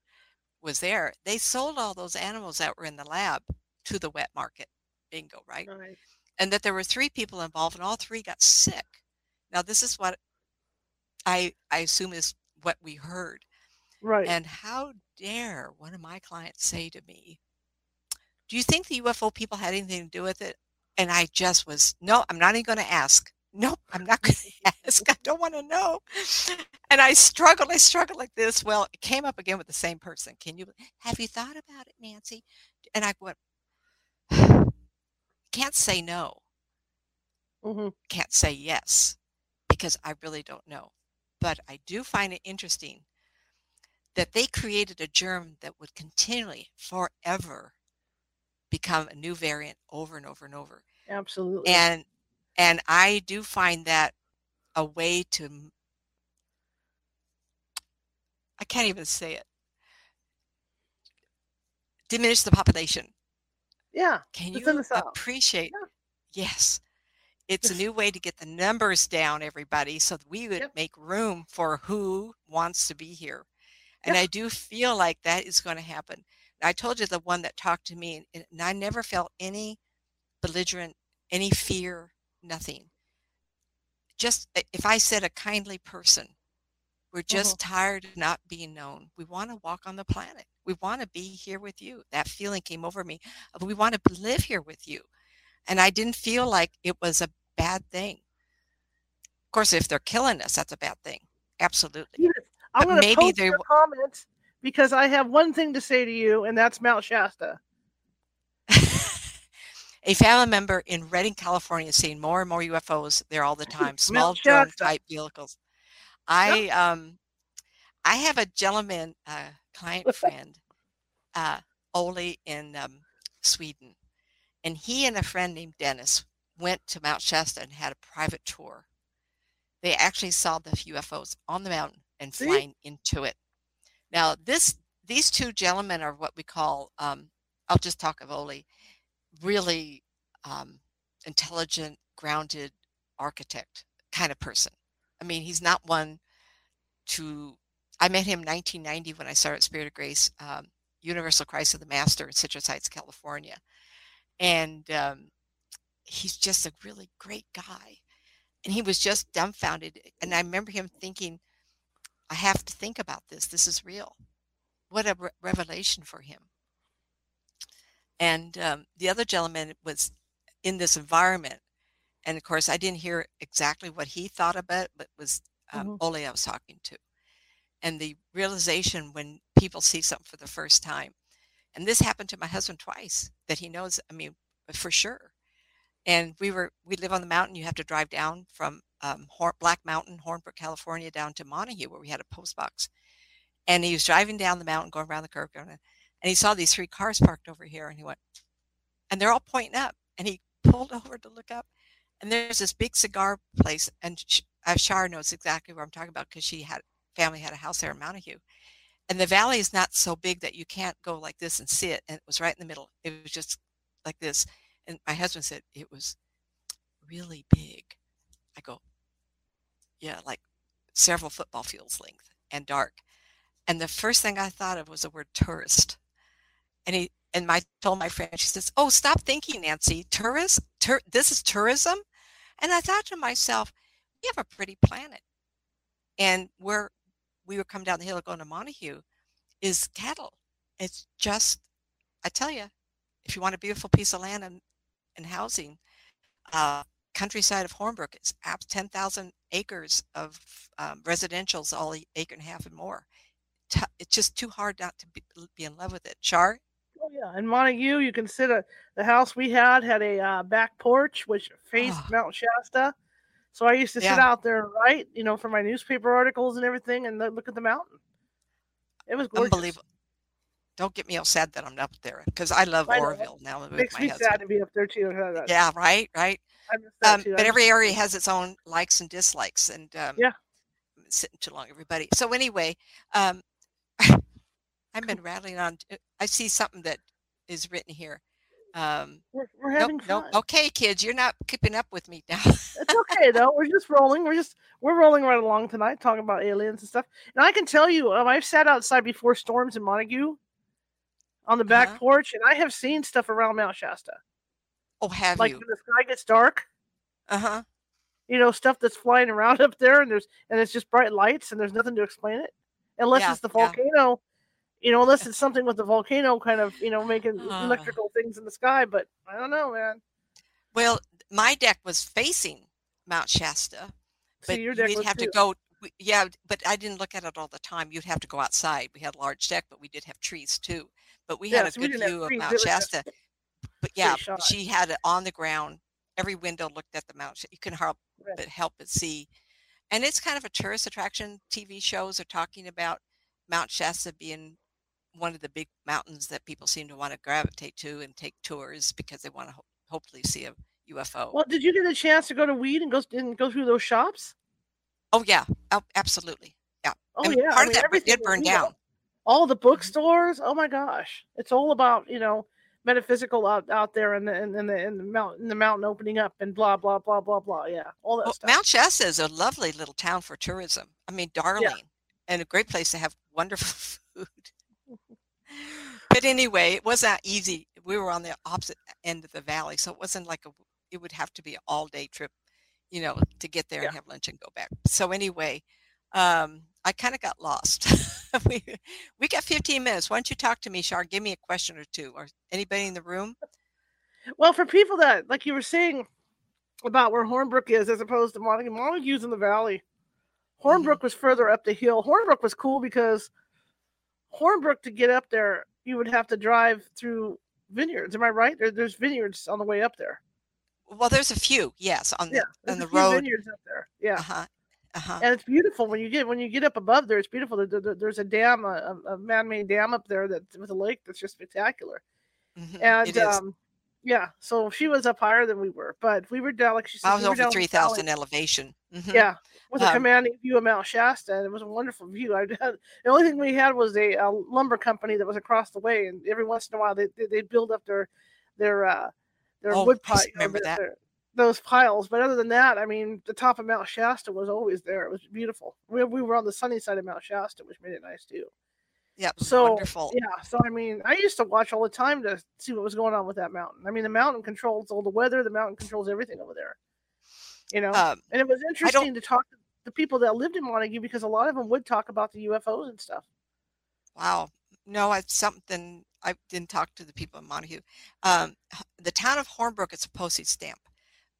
was there, they sold all those animals that were in the lab to the wet market. Bingo, right? right? And that there were three people involved and all three got sick. Now this is what I I assume is what we heard. Right. And how dare one of my clients say to me, Do you think the UFO people had anything to do with it? And I just was, no, I'm not even going to ask nope, I'm not going to ask. I don't want to know. And I struggled. I struggled like this. Well, it came up again with the same person. Can you, have you thought about it, Nancy? And I went, can't say no. Mm-hmm. Can't say yes because I really don't know. But I do find it interesting that they created a germ that would continually, forever, become a new variant over and over and over. Absolutely. And and I do find that a way to, I can't even say it, diminish the population. Yeah. Can you appreciate? Yeah. Yes. It's a new way to get the numbers down, everybody, so that we would yep. make room for who wants to be here. And I do feel like that is going to happen. I told you the one that talked to me, and I never felt any belligerent, any fear, nothing. Just if I said a kindly person, we're just mm-hmm. tired of not being known. We want to walk on the planet. We want to be here with you. That feeling came over me. We want to live here with you. And I didn't feel like it was a bad thing. Of course, if they're killing us, that's a bad thing. Absolutely. Yes. I'm going to post your comments because I have one thing to say to you, and that's Mount Shasta a family member in Redding, California, is seeing more and more UFOs there all the time, small drone type vehicles. I um, I have a gentleman, uh, client friend, uh, Oli in um, Sweden, and he and a friend named Dennis went to Mount Shasta and had a private tour. They actually saw the UFOs on the mountain and flying into it. Now, this these two gentlemen are what we call. Um, I'll just talk of Oli really um, intelligent, grounded architect kind of person. I mean, he's not one to. I met him 1990 when I started Spirit of Grace, um, Universal Christ of the Master in Citrus Heights, California, and um, he's just a really great guy. And he was just dumbfounded. And I remember him thinking, "I have to think about this. This is real." What a re- revelation for him. And um, the other gentleman was in this environment. And of course, I didn't hear exactly what he thought about it, but it was um, mm-hmm. Ole I was talking to. And the realization when people see something for the first time, and this happened to my husband twice, that he knows, I mean, for sure. And we were, we live on the mountain. You have to drive down from um, Horn, Black Mountain, Hornbrook, California, down to Montague, where we had a post box. And he was driving down the mountain, going around the curve, going, and he saw these three cars parked over here, and he went, and they're all pointing up. And he pulled over to look up, and there's this big cigar place, and uh, Shar knows exactly where I'm talking about because she had family had a house there in Montague, and the valley is not so big that you can't go like this and see it. And it was right in the middle. It was just like this. And my husband said it was really big. I go, yeah, like several football fields length and dark. And the first thing I thought of was the word tourist. And he and my told my friend, she says, "Oh, stop thinking, Nancy. Tourist, tur- this is tourism." And I thought to myself, "We have a pretty planet, and where we would come down the hill going to Montague is cattle. It's just, I tell you, if you want a beautiful piece of land and, and housing, uh, countryside of Hornbrook is 10,000 acres of um, residentials, all acre and a half and more. It's just too hard not to be, be in love with it. Shar? Oh yeah, in Montague, you can sit at the house we had had a uh, back porch which faced oh. Mount Shasta. So I used to yeah. sit out there and write, you know, for my newspaper articles and everything, and look at the mountain. It was gorgeous. Unbelievable. Don't get me all sad that I'm up there because I love I Oroville now. It makes me husband. sad to be up there too. Yeah, right, right. Um, but every area has its own likes and dislikes, and um, yeah, sitting too long, everybody. So anyway, um, I've been rattling on. Uh, I see something that is written here. Um, we're, we're having nope, fun. Nope. Okay, kids, you're not keeping up with me now. it's okay though. We're just rolling. We're just we're rolling right along tonight, talking about aliens and stuff. And I can tell you, um, I've sat outside before storms in Montague on the back uh-huh. porch, and I have seen stuff around Mount Shasta. Oh, have like you? when the sky gets dark. Uh huh. You know, stuff that's flying around up there, and there's and it's just bright lights, and there's nothing to explain it, unless yeah, it's the volcano you know, unless it's something with the volcano kind of, you know, making uh, electrical things in the sky. But I don't know, man. Well, my deck was facing Mount Shasta, but so you'd have too. to go. Yeah, but I didn't look at it all the time. You'd have to go outside. We had a large deck, but we did have trees too. But we yeah, had a so good view of Mount Shasta. But yeah, she had it on the ground. Every window looked at the mountain. You can help right. but help but see. And it's kind of a tourist attraction. TV shows are talking about Mount Shasta being one of the big mountains that people seem to want to gravitate to and take tours because they want to ho- hopefully see a UFO. Well, did you get a chance to go to Weed and go and go through those shops? Oh yeah, oh, absolutely. Yeah. Oh and yeah. Part I mean, of that everything did burn down. All the mm-hmm. bookstores. Oh my gosh, it's all about you know metaphysical out, out there and the in, in the in the mountain the mountain opening up and blah blah blah blah blah. Yeah, all that well, stuff. Mount Shasta is a lovely little town for tourism. I mean, darling, yeah. and a great place to have wonderful food but anyway, it wasn't easy. We were on the opposite end of the valley, so it wasn't like a. It would have to be an all day trip, you know, to get there yeah. and have lunch and go back. So anyway, um, I kind of got lost. we we got 15 minutes. Why don't you talk to me, Shar? Give me a question or two, or anybody in the room. Well, for people that, like you were saying about where Hornbrook is, as opposed to Montague, Montague's in the valley. Hornbrook mm-hmm. was further up the hill. Hornbrook was cool because Hornbrook to get up there, you would have to drive through vineyards. Am I right? There, there's vineyards on the way up there. Well, there's a few, yes, on the yeah, on the road. Vineyards up there, yeah. Uh-huh. Uh-huh. And it's beautiful when you get when you get up above there. It's beautiful. there's a dam, a, a, man-made dam up there that with a lake that's just spectacular. Mm-hmm. And um, yeah, so she was up higher than we were, but we were down like she said. I was we over three thousand elevation. Mm-hmm. Yeah, with a um, commanding view of Mount Shasta, and it was a wonderful view. I had, the only thing we had was a, a, lumber company that was across the way, and every once in a while they they build up their their uh, their oh, wood pile, remember their, that. Their, those piles. But other than that, I mean, the top of Mount Shasta was always there. It was beautiful. We, we were on the sunny side of Mount Shasta, which made it nice too. Yeah, so wonderful. Yeah, so I mean, I used to watch all the time to see what was going on with that mountain. I mean, the mountain controls all the weather. The mountain controls everything over there. You know, um, and it was interesting to talk to the people that lived in Montague because a lot of them would talk about the UFOs and stuff. Wow. No, it's something I didn't talk to the people in Montague. Um, the town of Hornbrook is a postage stamp.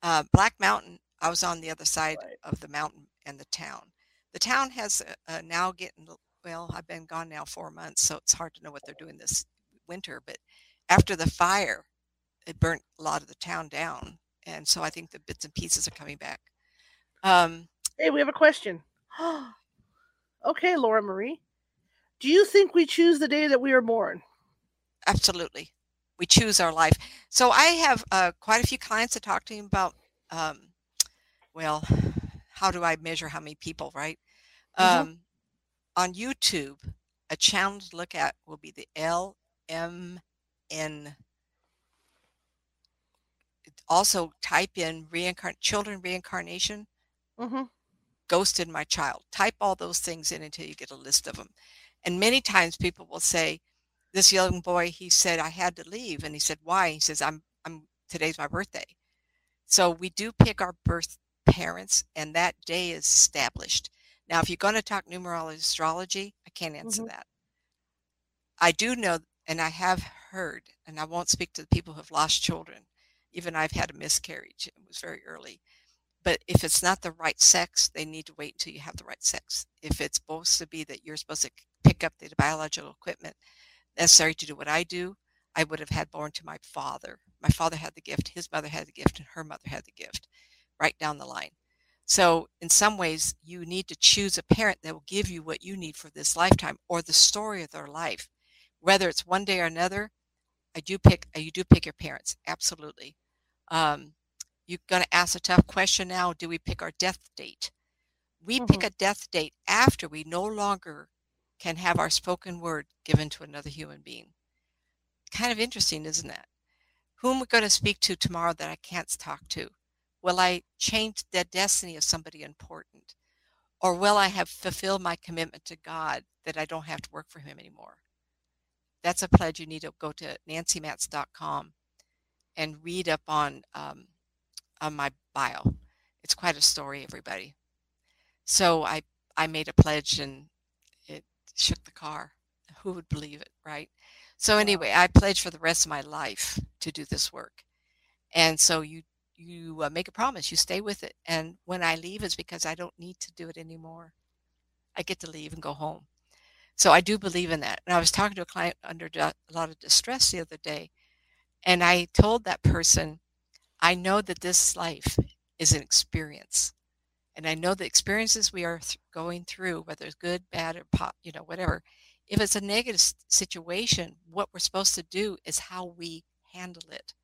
Uh, Black Mountain, I was on the other side right. of the mountain and the town. The town has uh, uh, now getting, well, I've been gone now four months, so it's hard to know what they're doing this winter. But after the fire, it burnt a lot of the town down. And so I think the bits and pieces are coming back. Um, Hey, we have a question. okay, Laura Marie. Do you think we choose the day that we are born? Absolutely. We choose our life. So I have uh, quite a few clients to talk to me about, um, well, how do I measure how many people, right? Mm-hmm. Um, on YouTube, a channel to look at will be the LMN. Also, type in reincarn- children reincarnation, Mm-hmm. ghosted my child. Type all those things in until you get a list of them. And many times people will say, "This young boy, he said I had to leave," and he said, "Why?" He says, "I'm I'm today's my birthday." So we do pick our birth parents, and that day is established. Now, if you're going to talk numerology astrology, I can't answer Mhm. that. I do know, and I have heard, and I won't speak to the people who have lost children. Even I've had a miscarriage. It was very early. But if it's not the right sex, they need to wait until you have the right sex. If it's supposed to be that you're supposed to pick up the biological equipment necessary to do what I do, I would have had born to my father. My father had the gift, his mother had the gift, and her mother had the gift, right down the line. So, in some ways, you need to choose a parent that will give you what you need for this lifetime or the story of their life. Whether it's one day or another, I do pick. uh, You do pick your parents, absolutely. Um, you're going to ask a tough question now. Do we pick our death date? We pick Mhm. a death date after we no longer can have our spoken word given to another human being. Kind of interesting, isn't that? Who am I going to speak to tomorrow that I can't talk to? Will I change the destiny of somebody important? Or will I have fulfilled my commitment to God that I don't have to work for Him anymore? That's a pledge you need to go to nancymatz.com and read up on um, on my bio. It's quite a story, everybody. So I I made a pledge and it shook the car. Who would believe it, right? So anyway, I pledged for the rest of my life to do this work. And so you you uh, make a promise, you stay with it. And when I leave, it's because I don't need to do it anymore. I get to leave and go home. So I do believe in that. And I was talking to a client under a lot of distress the other day, and I told that person, I know that this life is an experience. And I know the experiences we are th- going through, whether it's good, bad, or po- you know, whatever, if it's a negative situation, what we're supposed to do is how we handle it.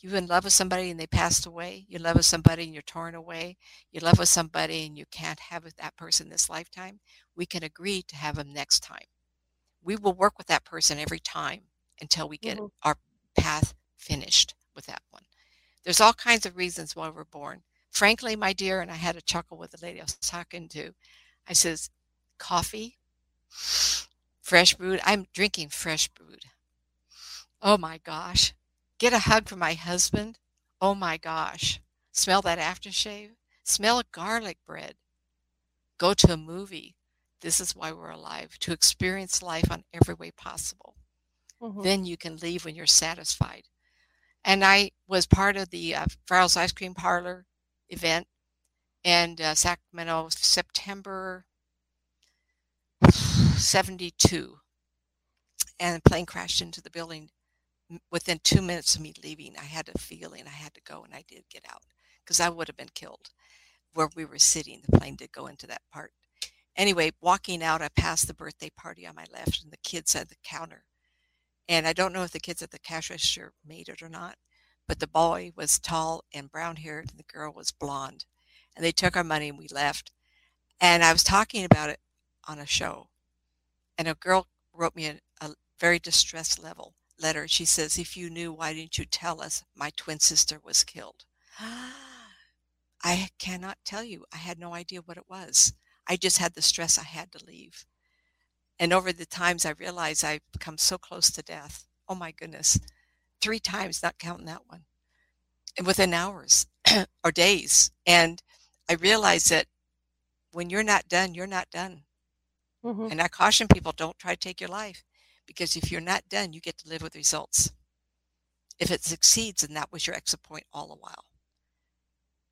You in love with somebody and they passed away. You love with somebody and you're torn away. You love with somebody and you can't have with that person this lifetime. We can agree to have them next time. We will work with that person every time until we get Mhm. our path finished with that one. There's all kinds of reasons why we're born. Frankly, my dear, and I had a chuckle with the lady I was talking to. I says, coffee, fresh brewed. I'm drinking fresh brewed. Oh my gosh. Get a hug from my husband. Oh my gosh. Smell that aftershave. Smell garlic bread. Go to a movie. This is why we're alive, to experience life on every way possible. Mhm. Then you can leave when you're satisfied. And I was part of the uh, Farrell's Ice Cream Parlor event in uh, Sacramento, September 72. And the plane crashed into the building within two minutes of me leaving. I had a feeling I had to go, and I did get out because I would have been killed where we were sitting. The plane did go into that part. Anyway, walking out, I passed the birthday party on my left, and the kids at the counter. And I don't know if the kids at the cash register made it or not, but the boy was tall and brown haired, and the girl was blonde. And they took our money and we left. And I was talking about it on a show, and a girl wrote me a, a very distressed level letter. She says, "If you knew, why didn't you tell us my twin sister was killed?" I cannot tell you. I had no idea what it was. I just had the stress I had to leave. And over the times I realized I've come so close to death. Oh my goodness. Three times, not counting that one. And within hours or days. And I realized that when you're not done, you're not done. Mhm. And I caution people don't try to take your life because if you're not done, you get to live with results. If it succeeds, then that was your exit point all the while.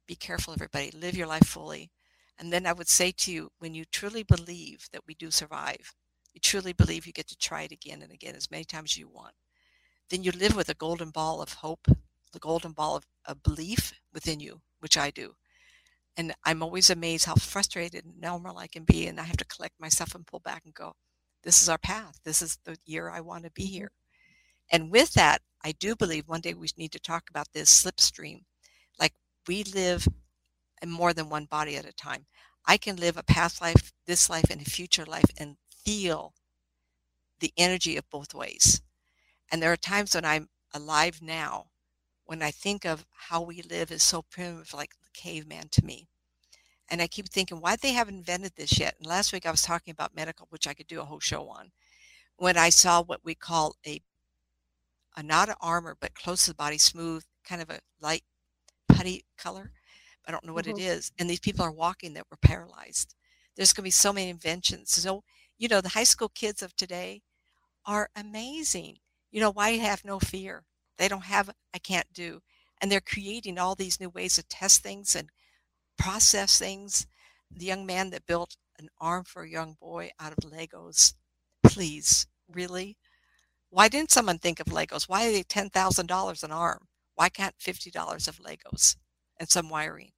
Be careful, everybody. Live your life fully. And then I would say to you, when you truly believe that we do survive, you truly believe you get to try it again and again as many times as you want, then you live with a golden ball of hope, the golden ball of, of belief within you, which I do. And I'm always amazed how frustrated and normal I can be. And I have to collect myself and pull back and go, this is our path. This is the year I want to be mm-hmm. here. And with that, I do believe one day we need to talk about this slipstream. Like we live in more than one body at a time. I can live a past life, this life, and a future life and feel the energy of both ways. And there are times when I'm alive now when I think of how we live is so primitive, like the caveman to me. And I keep thinking, why they haven't invented this yet? And last week I was talking about medical, which I could do a whole show on. When I saw what we call a, a not an armor, but close to the body, smooth, kind of a light putty color. I don't know what mm-hmm. it is. And these people are walking that were paralyzed. There's going to be so many inventions. So, you know, the high school kids of today are amazing. You know, why have no fear? They don't have, I can't do. And they're creating all these new ways to test things and process things. The young man that built an arm for a young boy out of Legos. Please, really? Why didn't someone think of Legos? Why are they $10,000 an arm? Why can't $50 of Legos and some wiring?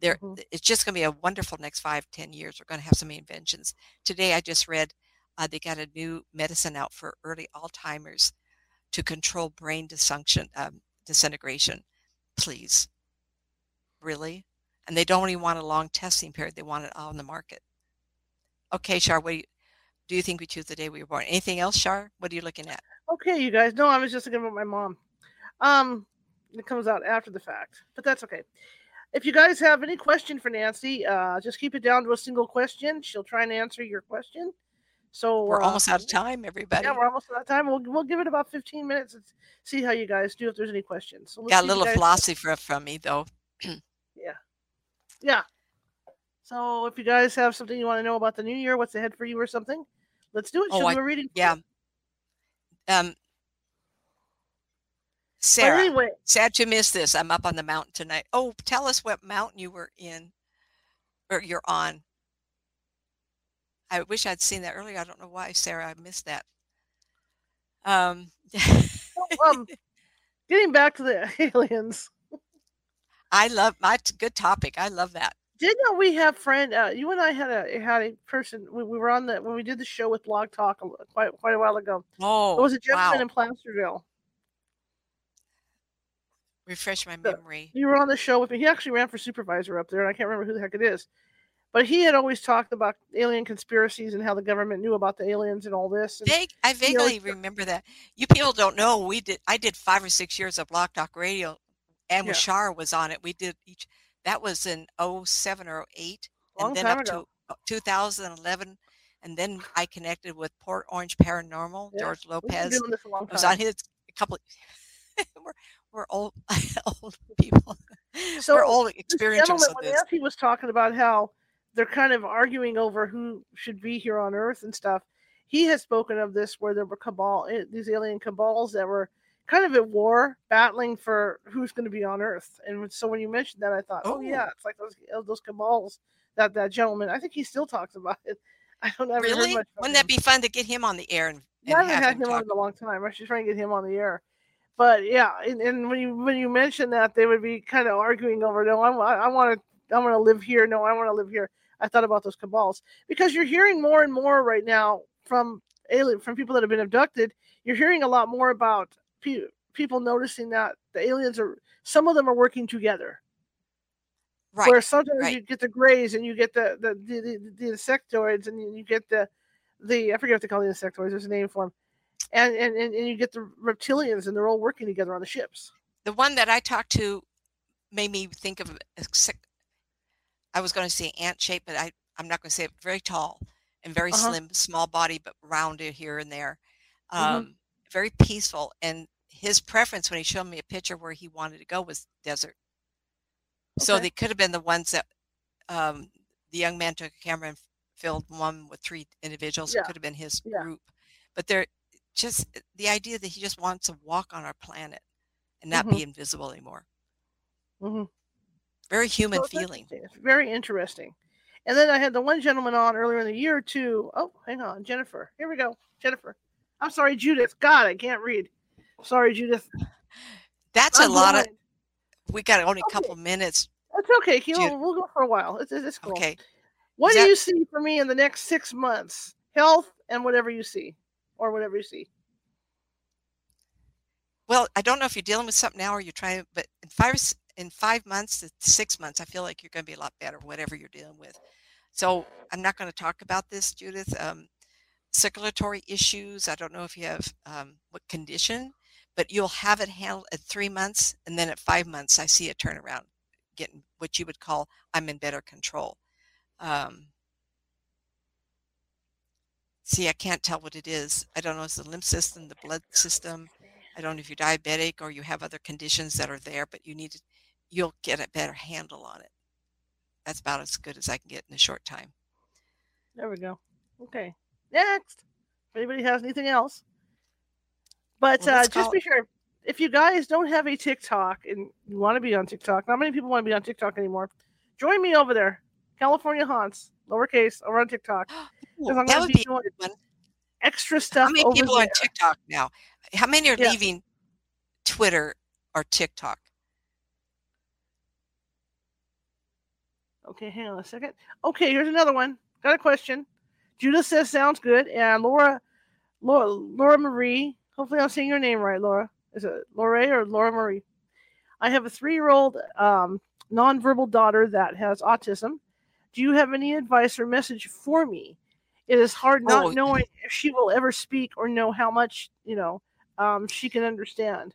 There, mm-hmm. It's just going to be a wonderful next five, ten years. We're going to have so many inventions. Today, I just read uh, they got a new medicine out for early Alzheimer's to control brain dysfunction, um, disintegration. Please. Really? And they don't even want a long testing period. They want it all on the market. Okay, Shar, what do you, do you think we choose the day we were born? Anything else, Shar? What are you looking at? Okay, you guys. No, I was just thinking about my mom. Um, it comes out after the fact, but that's okay. If you guys have any question for Nancy, uh, just keep it down to a single question. She'll try and answer your question. So we're uh, almost out of time, everybody. Yeah, we're almost out of time. We'll we'll give it about 15 minutes and see how you guys do if there's any questions. So Got a little philosophy from, from me though. yeah. Yeah. So if you guys have something you want to know about the new year, what's ahead for you or something, let's do it. Oh, Should we reading? Yeah. Um Sarah, anyway. sad to miss this. I'm up on the mountain tonight. Oh, tell us what mountain you were in or you're on. I wish I'd seen that earlier. I don't know why, Sarah, I missed that. Um, um getting back to the aliens. I love my good topic. I love that. Didn't we have friend? Uh, you and I had a had a person. We, we were on the when we did the show with Blog Talk quite quite a while ago. Oh, it was a gentleman wow. in Placerville. Refresh my memory. you were on the show with me. He actually ran for supervisor up there, and I can't remember who the heck it is. But he had always talked about alien conspiracies and how the government knew about the aliens and all this. And I vaguely remember that. You people don't know we did. I did five or six years of Blog Talk Radio, and yeah. Shar was on it. We did each. That was in 07 or 08, and then up ago. to 2011, and then I connected with Port Orange Paranormal. Yeah. George Lopez was on his a couple. we're we're old old people. So we're old experiencers. Nancy was talking about how they're kind of arguing over who should be here on Earth and stuff. He has spoken of this where there were cabal, eh, these alien cabals that were kind of at war, battling for who's going to be on Earth. And so when you mentioned that, I thought, oh, oh yeah, it's like those those cabals that that gentleman. I think he still talks about it. I don't ever really. Wouldn't him. that be fun to get him on the air? And, and yeah, I haven't had him, him on in a long time. I should try and get him on the air. But yeah, and, and when you when you mentioned that, they would be kind of arguing over, no, I, I want to I want to live here. No, I want to live here. I thought about those cabals because you're hearing more and more right now from alien from people that have been abducted. You're hearing a lot more about pe- people noticing that the aliens are some of them are working together. Right. Where sometimes right. you get the grays and you get the the, the, the, the insectoids and you get the the I forget what they call the insectoids. There's a name for them, and and and, and you get the reptilians and they're all working together on the ships. The one that I talked to made me think of I was going to say ant shape, but I, I'm not going to say it. Very tall and very uh-huh. slim, small body, but rounded here and there. Mm-hmm. Um, mm-hmm. Very peaceful. And his preference when he showed me a picture where he wanted to go was desert. Okay. So they could have been the ones that um, the young man took a camera and filled one with three individuals. Yeah. It could have been his yeah. group. But they're just the idea that he just wants to walk on our planet and not mm-hmm. be invisible anymore. Mm-hmm. Very human feeling. Very interesting. And then I had the one gentleman on earlier in the year too. Oh, hang on, Jennifer. Here we go, Jennifer. I'm sorry, Judith. God, I can't read. Sorry, Judith. That's I'm a lot blind. of. We got only a couple minutes. That's okay. We'll, we'll go for a while. It's, it's cool. Okay. What Is do that... you see for me in the next six months? Health and whatever you see, or whatever you see. Well, I don't know if you're dealing with something now or you're trying, but in five in five months to six months, I feel like you're going to be a lot better, whatever you're dealing with. So I'm not going to talk about this, Judith. Um, circulatory issues. I don't know if you have um, what condition, but you'll have it handled at three months, and then at five months, I see a turnaround, getting what you would call I'm in better control. Um, see, I can't tell what it is. I don't know if it's the lymph system, the blood system. I don't know if you're diabetic or you have other conditions that are there, but you need to, you'll get a better handle on it. That's about as good as I can get in a short time. There we go. Okay. Next. If anybody has anything else. But well, uh, just be sure if you guys don't have a TikTok and you want to be on TikTok, not many people want to be on TikTok anymore. Join me over there, California Haunts, lowercase, over on TikTok. Ooh, I'm that would be, doing extra stuff. How many people there. on TikTok now? How many are yeah. leaving Twitter or TikTok? Okay, hang on a second. Okay, here's another one. Got a question. Judith says sounds good, and Laura, Laura, Laura Marie. Hopefully, I'm saying your name right, Laura. Is it Laura or Laura Marie? I have a three-year-old um, nonverbal daughter that has autism. Do you have any advice or message for me? It is hard not oh. knowing if she will ever speak or know how much you know um, she can understand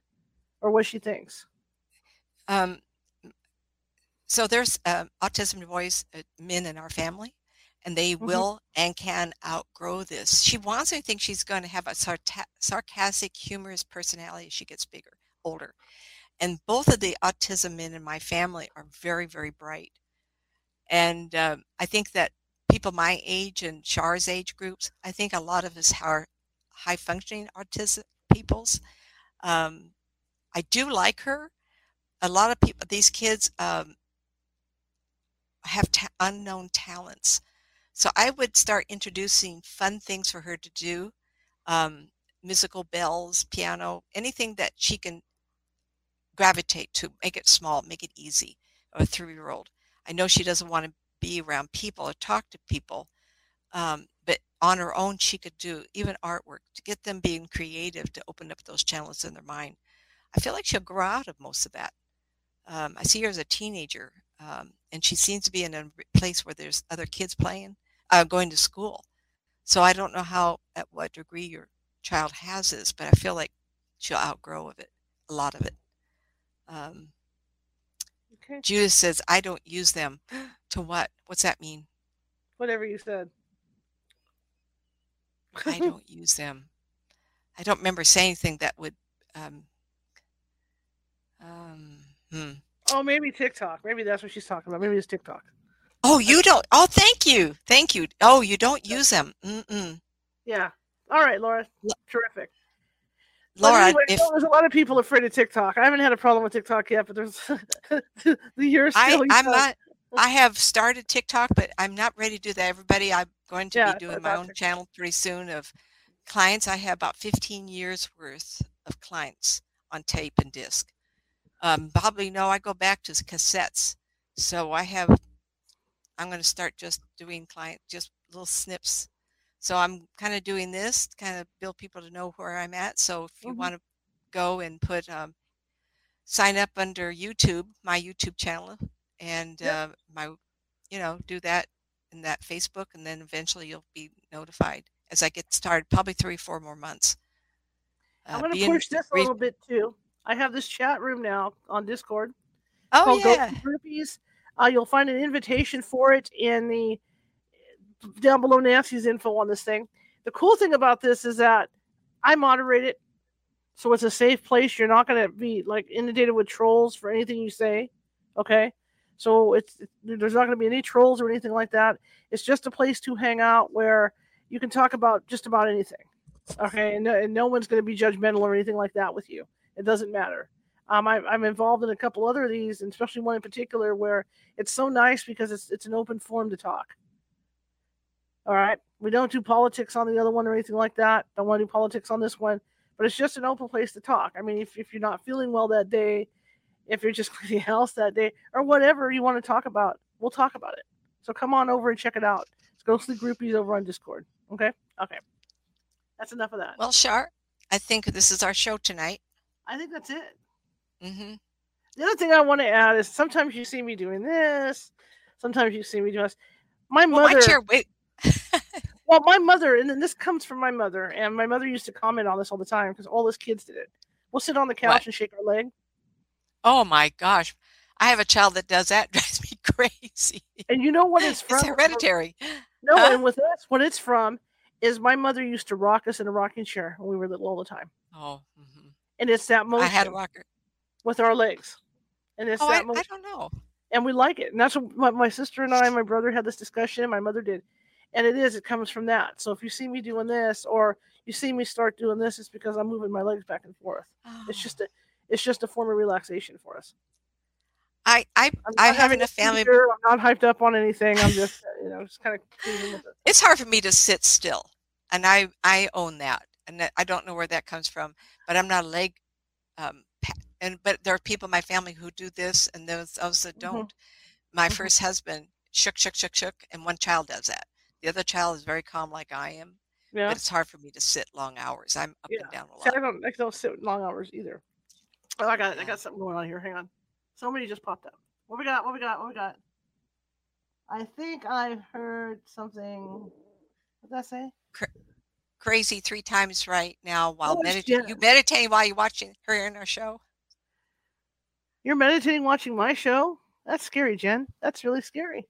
or what she thinks. Um, so there's uh, autism boys, uh, men in our family, and they mm-hmm. will and can outgrow this. She wants to think she's going to have a sarta- sarcastic, humorous personality as she gets bigger, older. And both of the autism men in my family are very, very bright. And um, I think that people my age and Shar's age groups, I think a lot of us are high functioning autism peoples. Um, I do like her. A lot of people, these kids um, have ta- unknown talents. So I would start introducing fun things for her to do, um, musical bells, piano, anything that she can gravitate to. Make it small, make it easy. A three-year-old. I know she doesn't want to be around people or talk to people, um, but on her own she could do even artwork to get them being creative to open up those channels in their mind. I feel like she'll grow out of most of that. Um, I see her as a teenager, um, and she seems to be in a place where there's other kids playing uh, going to school. So I don't know how, at what degree your child has this, but I feel like she'll outgrow of it, a lot of it. Um, okay. Judith says, I don't use them. to what? What's that mean? Whatever you said. I don't use them. I don't remember saying anything that would. Um, um, hmm. Oh, maybe TikTok. Maybe that's what she's talking about. Maybe it's TikTok. Oh, you don't. Oh, thank you, thank you. Oh, you don't use them. Mm-mm. Yeah. All right, Laura. Terrific. Laura, anyway, if, there's a lot of people afraid of TikTok. I haven't had a problem with TikTok yet, but there's the years. I, I'm not. I have started TikTok, but I'm not ready to do that. Everybody, I'm going to yeah, be doing my own TikTok. channel pretty soon of clients. I have about 15 years worth of clients on tape and disc. Um, probably no, I go back to cassettes, so I have I'm going to start just doing client, just little snips. So I'm kind of doing this to kind of build people to know where I'm at. So if you mm-hmm. want to go and put, um, sign up under YouTube, my YouTube channel, and yep. uh, my, you know, do that in that Facebook, and then eventually you'll be notified as I get started. Probably three, four more months. Uh, I'm going to push this a little bit too. I have this chat room now on Discord. Oh yeah, groupies uh, you'll find an invitation for it in the down below Nancy's info on this thing. The cool thing about this is that I moderate it, so it's a safe place. You're not going to be like inundated with trolls for anything you say. Okay, so it's there's not going to be any trolls or anything like that. It's just a place to hang out where you can talk about just about anything. Okay, and and no one's going to be judgmental or anything like that with you. It doesn't matter. Um, I, am involved in a couple other of these, and especially one in particular where it's so nice because it's it's an open forum to talk. All right, we don't do politics on the other one or anything like that. Don't want to do politics on this one, but it's just an open place to talk. I mean, if if you're not feeling well that day, if you're just cleaning house that day, or whatever you want to talk about, we'll talk about it. So come on over and check it out. It's Ghostly Groupies over on Discord. Okay, okay, that's enough of that. Well, Shar, I think this is our show tonight. I think that's it. Mm-hmm. The other thing I want to add is sometimes you see me doing this, sometimes you see me doing this. My well, mother. My chair, wait. Well, my mother, and then this comes from my mother, and my mother used to comment on this all the time because all his kids did it. We'll sit on the couch What? and shake our leg, Oh my gosh. I have a child that does that. Drives me crazy. and you know what it's from? It's hereditary. No, Huh? and with us, what it's from is my mother used to rock us in a rocking chair when we were little all the time, Oh, mhm. and it's that motion I had a rocker. With our legs, and it's Oh, I, that motion. I don't know. and we like it. And that's what my, my sister and I, and my brother had this discussion. My mother did, and it is. It comes from that. So if you see me doing this, or you see me start doing this, it's because I'm moving my legs back and forth. It's Oh. just a, it's just a form of relaxation for us. I I I'm I having a family. seizure, I'm not hyped up on anything. I'm just, uh, you know, just kind of it. It's hard for me to sit still, and I I own that, and I don't know where that comes from. But I'm not a leg, um, and but there are people in my family who do this, and those those that Mhm. don't. My Mhm. first husband shook shook shook shook, and one child does that. The other child is very calm like I am, Yeah. but it's hard for me to sit long hours. I'm up Yeah. and down a See, lot. I don't, I don't sit long hours either. Oh, I got, I got something going on here. Hang on. Somebody just popped up. What we got? What we got? What we got? I think I heard something. What did I say? Crazy three times right now while Oh, meditating. You meditating while you're watching her in our show. You're meditating watching my show? That's scary, Jen. That's really scary.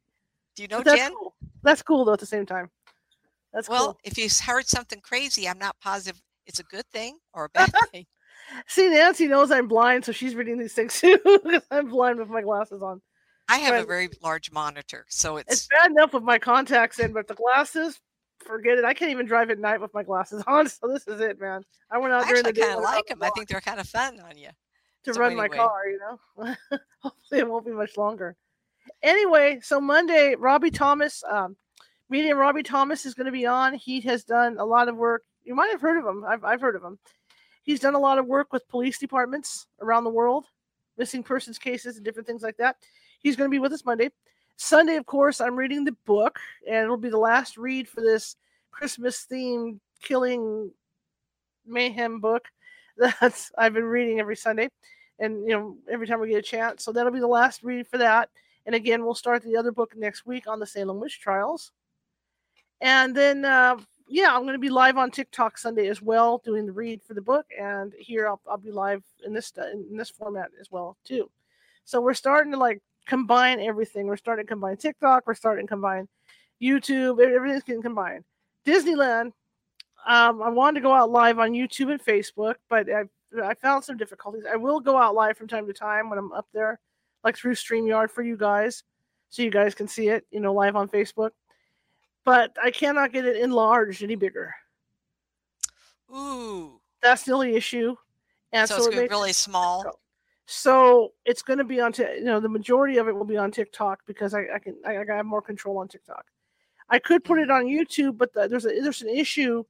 Do you know But that's Jen? cool. That's cool though at the same time. That's Well, cool. if you heard something crazy, I'm not positive it's a good thing or a bad thing. See, Nancy knows I'm blind, so she's reading these things too. because I'm blind with my glasses on. I have a very large monitor, so It's it's bad enough with my contacts in, but the glasses, forget it. I can't even drive at night with my glasses on. So this is it, man. I went out I during the day kind of I like them. the I think they're kind of fun on you. To so run my car. You know, hopefully it won't be much longer. Anyway, so Monday, Robbie Thomas, um, medium Robbie Thomas is going to be on. He has done a lot of work. You might have heard of him. I've I've heard of him. He's done a lot of work with police departments around the world, missing persons cases and different things like that. He's going to be with us Monday. Sunday, of course, I'm reading the book, and it'll be the last read for this Christmas themed killing mayhem book that's I've been reading every Sunday, and you know every time we get a chance. So that'll be the last read for that. And again, we'll start the other book next week on the Salem witch trials. And then, uh, yeah, I'm going to be live on TikTok Sunday as well, doing the read for the book. And here I'll, I'll be live in this in this format as well too. So we're starting to like combine everything. We're starting to combine TikTok. We're starting to combine YouTube. Everything's getting combined. Disneyland. Um, I wanted to go out live on YouTube and Facebook, but I I found some difficulties. I will go out live from time to time when I'm up there, like through StreamYard for you guys, so you guys can see it, you know, live on Facebook. But I cannot get it enlarged any bigger. Ooh, That's the only issue. And so so, it's it really small. difficult. So it's going to be on, Ti- you know, the majority of it will be on TikTok because I, I can, I, I have more control on TikTok. I could put it mm. on YouTube, but the, there's a, there's an issue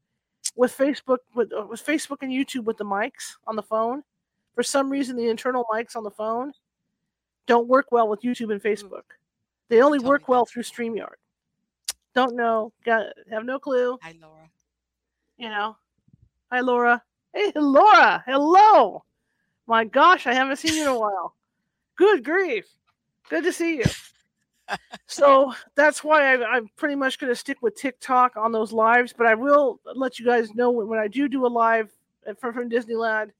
with Facebook with uh, with Facebook and YouTube with the mics on the phone. For some reason, the internal mics on the phone don't work well with YouTube and Facebook. They only work well that. through StreamYard. Don't know. Got have no clue. Hi, Laura. You know. Hi, Laura. Hey, Laura. Hello. My gosh, I haven't seen you in a while. Good grief. Good to see you. So that's why I, I'm pretty much going to stick with TikTok on those lives, but I will let you guys know when, when I do do a live from, from Disneyland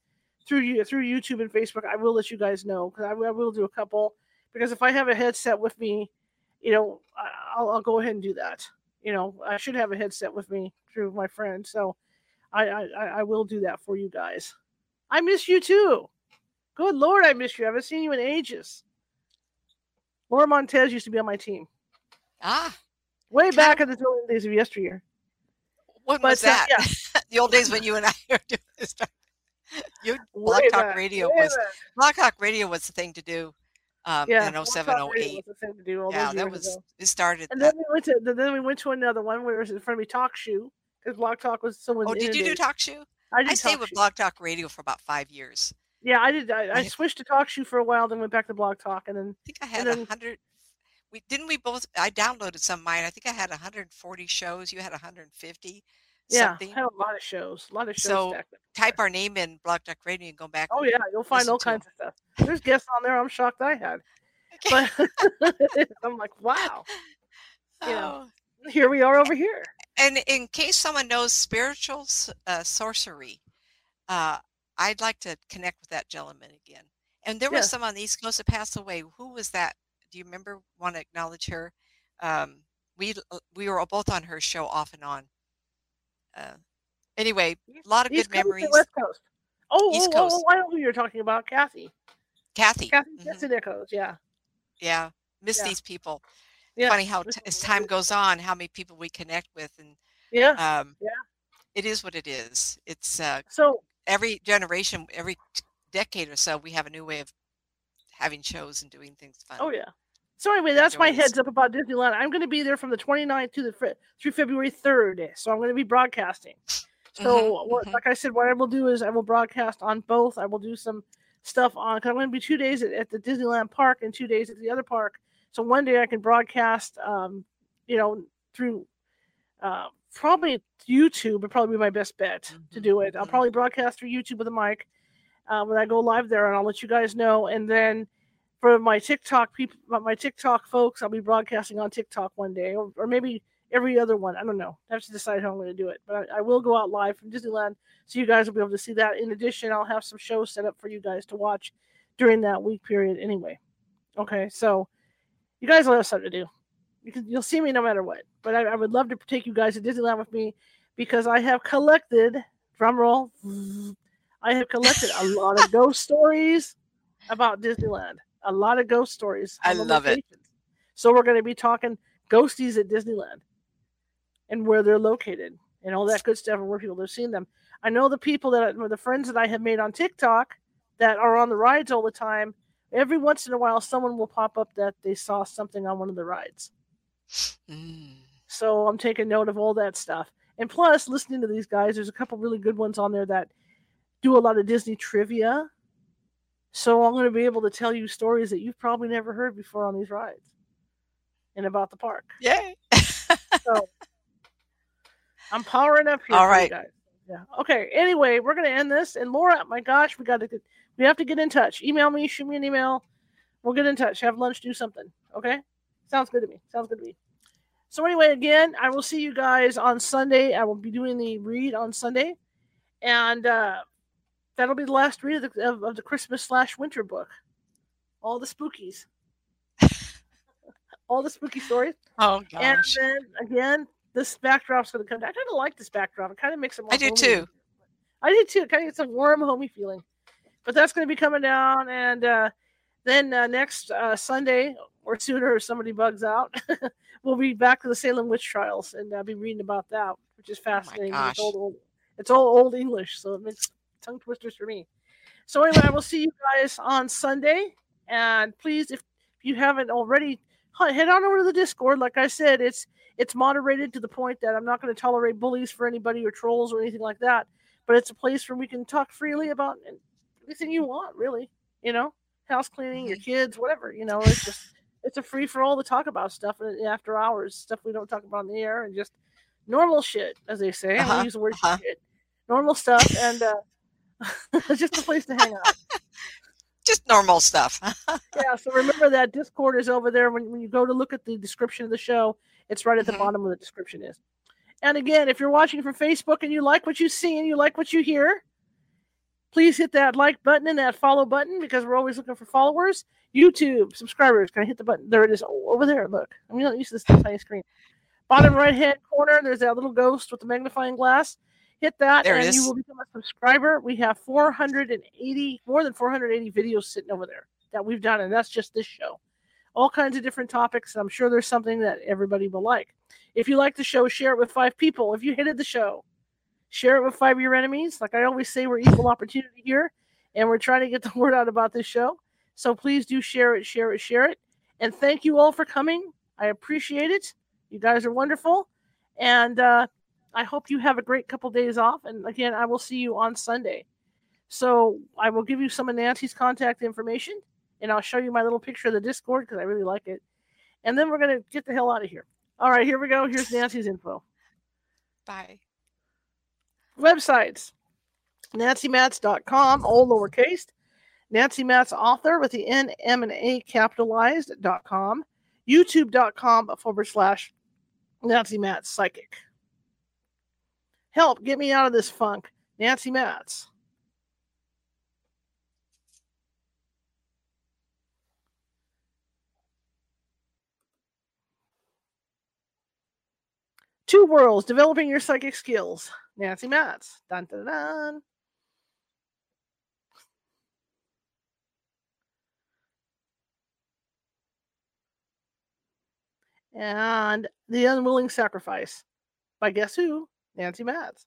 through through YouTube and Facebook. I will let you guys know because I, will- I will do a couple. Because if I have a headset with me, you know, I'll, I'll go ahead and do that. You know, I should have a headset with me through my friend, so I, I I will do that for you guys. I miss you too. Good lord, I miss you. I haven't seen you in ages. Laura Montez used to be on my team Ah, way back in the days of yesteryear. when But, was uh, that? yeah. the old days when you and I were doing this. You Way Talk back, Radio way was back. Blog Talk Radio was the thing to do um, yeah. in Blog 07, 08. was the thing to do all Yeah, that was ago. it started. And that. then we went to then we went to another one where it was in front of me Talk Shoe because Blog Talk was someone. Oh, did you do Talk Shoe? I I stayed with Shoe. Blog Talk Radio for about five years. Yeah, I did. I, I switched to Talk Shoe for a while, then went back to Blog Talk, and then I think I had a hundred. We didn't we both. I downloaded some of mine. I think I had 140 shows. You had 150. yeah, something. I had a lot of shows, a lot of shows So. Type our name in Blog Talk Radio and go back. Oh yeah, you'll find all kinds of stuff. There's guests on there. I'm shocked I had, but I'm like, wow. you know. Oh, Here we are over here. And in case someone knows spiritual uh, sorcery, uh, I'd like to connect with that gentleman again. And there was some on the East Coast that passed away. Who was that? Do you remember? Want to acknowledge her? Um, we uh, we were both on her show off and on. Uh, anyway, a lot of East good Coast or memories. West Coast. Oh, East oh, oh, Coast. oh, I know who you're talking about, Kathy. Kathy. Kathy mhm, Echoes, yeah. Yeah, miss Yeah. these people. Yeah. Funny how t- as time goes on, how many people we connect with, and Yeah. um, Yeah. it is what it is. It's uh, So every generation, every decade or so, we have a new way of having shows and doing things fun. Oh yeah. So anyway, that's my heads up about Disneyland. I'm going to be there from the 29th to the through February 3rd. So I'm going to be broadcasting. So what, mhm. like I said, what I will do is I will broadcast on both. I will do some stuff on because I'm going to be two days at, at the Disneyland park and two days at the other park. So one day I can broadcast, um, you know, through uh, probably YouTube would probably be my best bet to Mhm, do it. I'll mhm. probably broadcast through YouTube with a mic uh, when I go live there, and I'll let you guys know. And then for my TikTok people, my TikTok folks, I'll be broadcasting on TikTok one day, or, or maybe every other one. I don't know. I have to decide how I'm going to do it. But I, I will go out live from Disneyland, so you guys will be able to see that. In addition, I'll have some shows set up for you guys to watch during that week period. Anyway, okay, so you guys will have something to do. You can, you'll see me no matter what. But I, I would love to take you guys to Disneyland with me because I have collected, drum roll, I have collected a lot of ghost stories about Disneyland. A lot of ghost stories. I love it. So we're going to be talking ghosties at Disneyland and where they're located and all that good stuff and where people have seen them. I know the people that the friends that I have made on TikTok that are on the rides all the time. Every once in a while, someone will pop up that they saw something on one of the rides. Mm. So I'm taking note of all that stuff. And plus, listening to these guys, there's a couple really good ones on there that do a lot of Disney trivia. So I'm going to be able to tell you stories that you've probably never heard before on these rides and about the park. Yay! So I'm powering up here. All right. for you guys. Yeah. Okay. Anyway, we're going to end this. And Laura, my gosh, we got to get, we have to get in touch. Email me, shoot me an email. We'll get in touch. Have lunch, do something. Okay. Sounds good to me. Sounds good to me. So anyway, again, I will see you guys on Sunday. I will be doing the read on Sunday, and uh, that'll be the last read of the, of, of the Christmas slash winter book. All the spookies, all the spooky stories, oh and then again, this backdrop's going to come down. I kind of like this backdrop. It kind of makes it more. I do homey. too. I do too. It kind of gets a warm, homey feeling. But that's going to be coming down, and uh, then uh, next uh, Sunday or sooner, if somebody bugs out, we'll be back to the Salem witch trials, and I'll be reading about that, which is oh fascinating. gosh. it's old, old, it's all old English, so it makes tongue twisters for me. So anyway, I will see you guys on Sunday, and please, if, if you haven't already, head on over to the Discord. Like I said, it's it's moderated to the point that I'm not going to tolerate bullies for anybody or trolls or anything like that. But it's a place where we can talk freely about eh, anything you want, really. You know, house cleaning, your mm-hmm. kids, whatever. You know, it's just it's a free for all to talk about stuff in- after hours, stuff we don't talk about on the air, and just normal shit, as they say. I Uh-huh, don't use the word uh-huh. shit. Normal stuff, and uh, it's just a place to hang out. Just normal stuff. yeah, so remember that Discord is over there. When, when you go to look at the description of the show, it's right at the Mhm. bottom of the description is. And again, if you're watching from Facebook and you like what you see and you like what you hear, please hit that like button and that follow button because we're always looking for followers. YouTube subscribers, can I hit the button? There it is. Oh, over there. Look, I'm not used to this tiny screen. Bottom right hand corner, there's that little ghost with the magnifying glass. Hit that, There and you will become a subscriber. We have 480, more than 480 videos sitting over there that we've done, and that's just this show. All kinds of different topics. And I'm sure there's something that everybody will like. If you like the show, share it with five people. If you hated the show, share it with five of your enemies. Like I always say, we're equal opportunity here, and we're trying to get the word out about this show. So please do share it, share it, share it. And thank you all for coming. I appreciate it. You guys are wonderful. And uh, I hope you have a great couple days off. And again, I will see you on Sunday. So I will give you some of Nancy's contact information and I'll show you my little picture of the Discord because I really like it. And then we're going to get the hell out of here. All right, here we go. Here's Nancy's info. Bye. Websites nancymatz.com, all lowercase. Nancy Matz author with the N, M, and A capitalized.com. YouTube.com forward slash Nancy Matz psychic. Help get me out of this funk. Nancy Matz. Two Worlds, Developing Your Psychic Skills. Nancy Matz. Dun, dun, dun. And The Unwilling Sacrifice by guess who? Nancy Matz.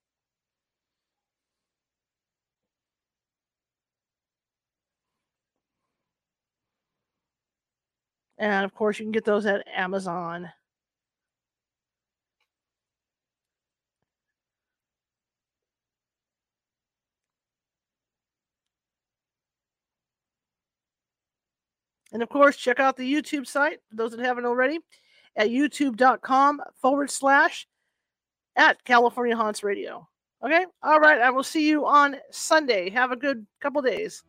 And of course, you can get those at Amazon. And of course, check out the YouTube site, for those that haven't already, at youtube.com forward slash at California Haunts Radio. Okay? All right. I will see you on Sunday. Have a good couple days.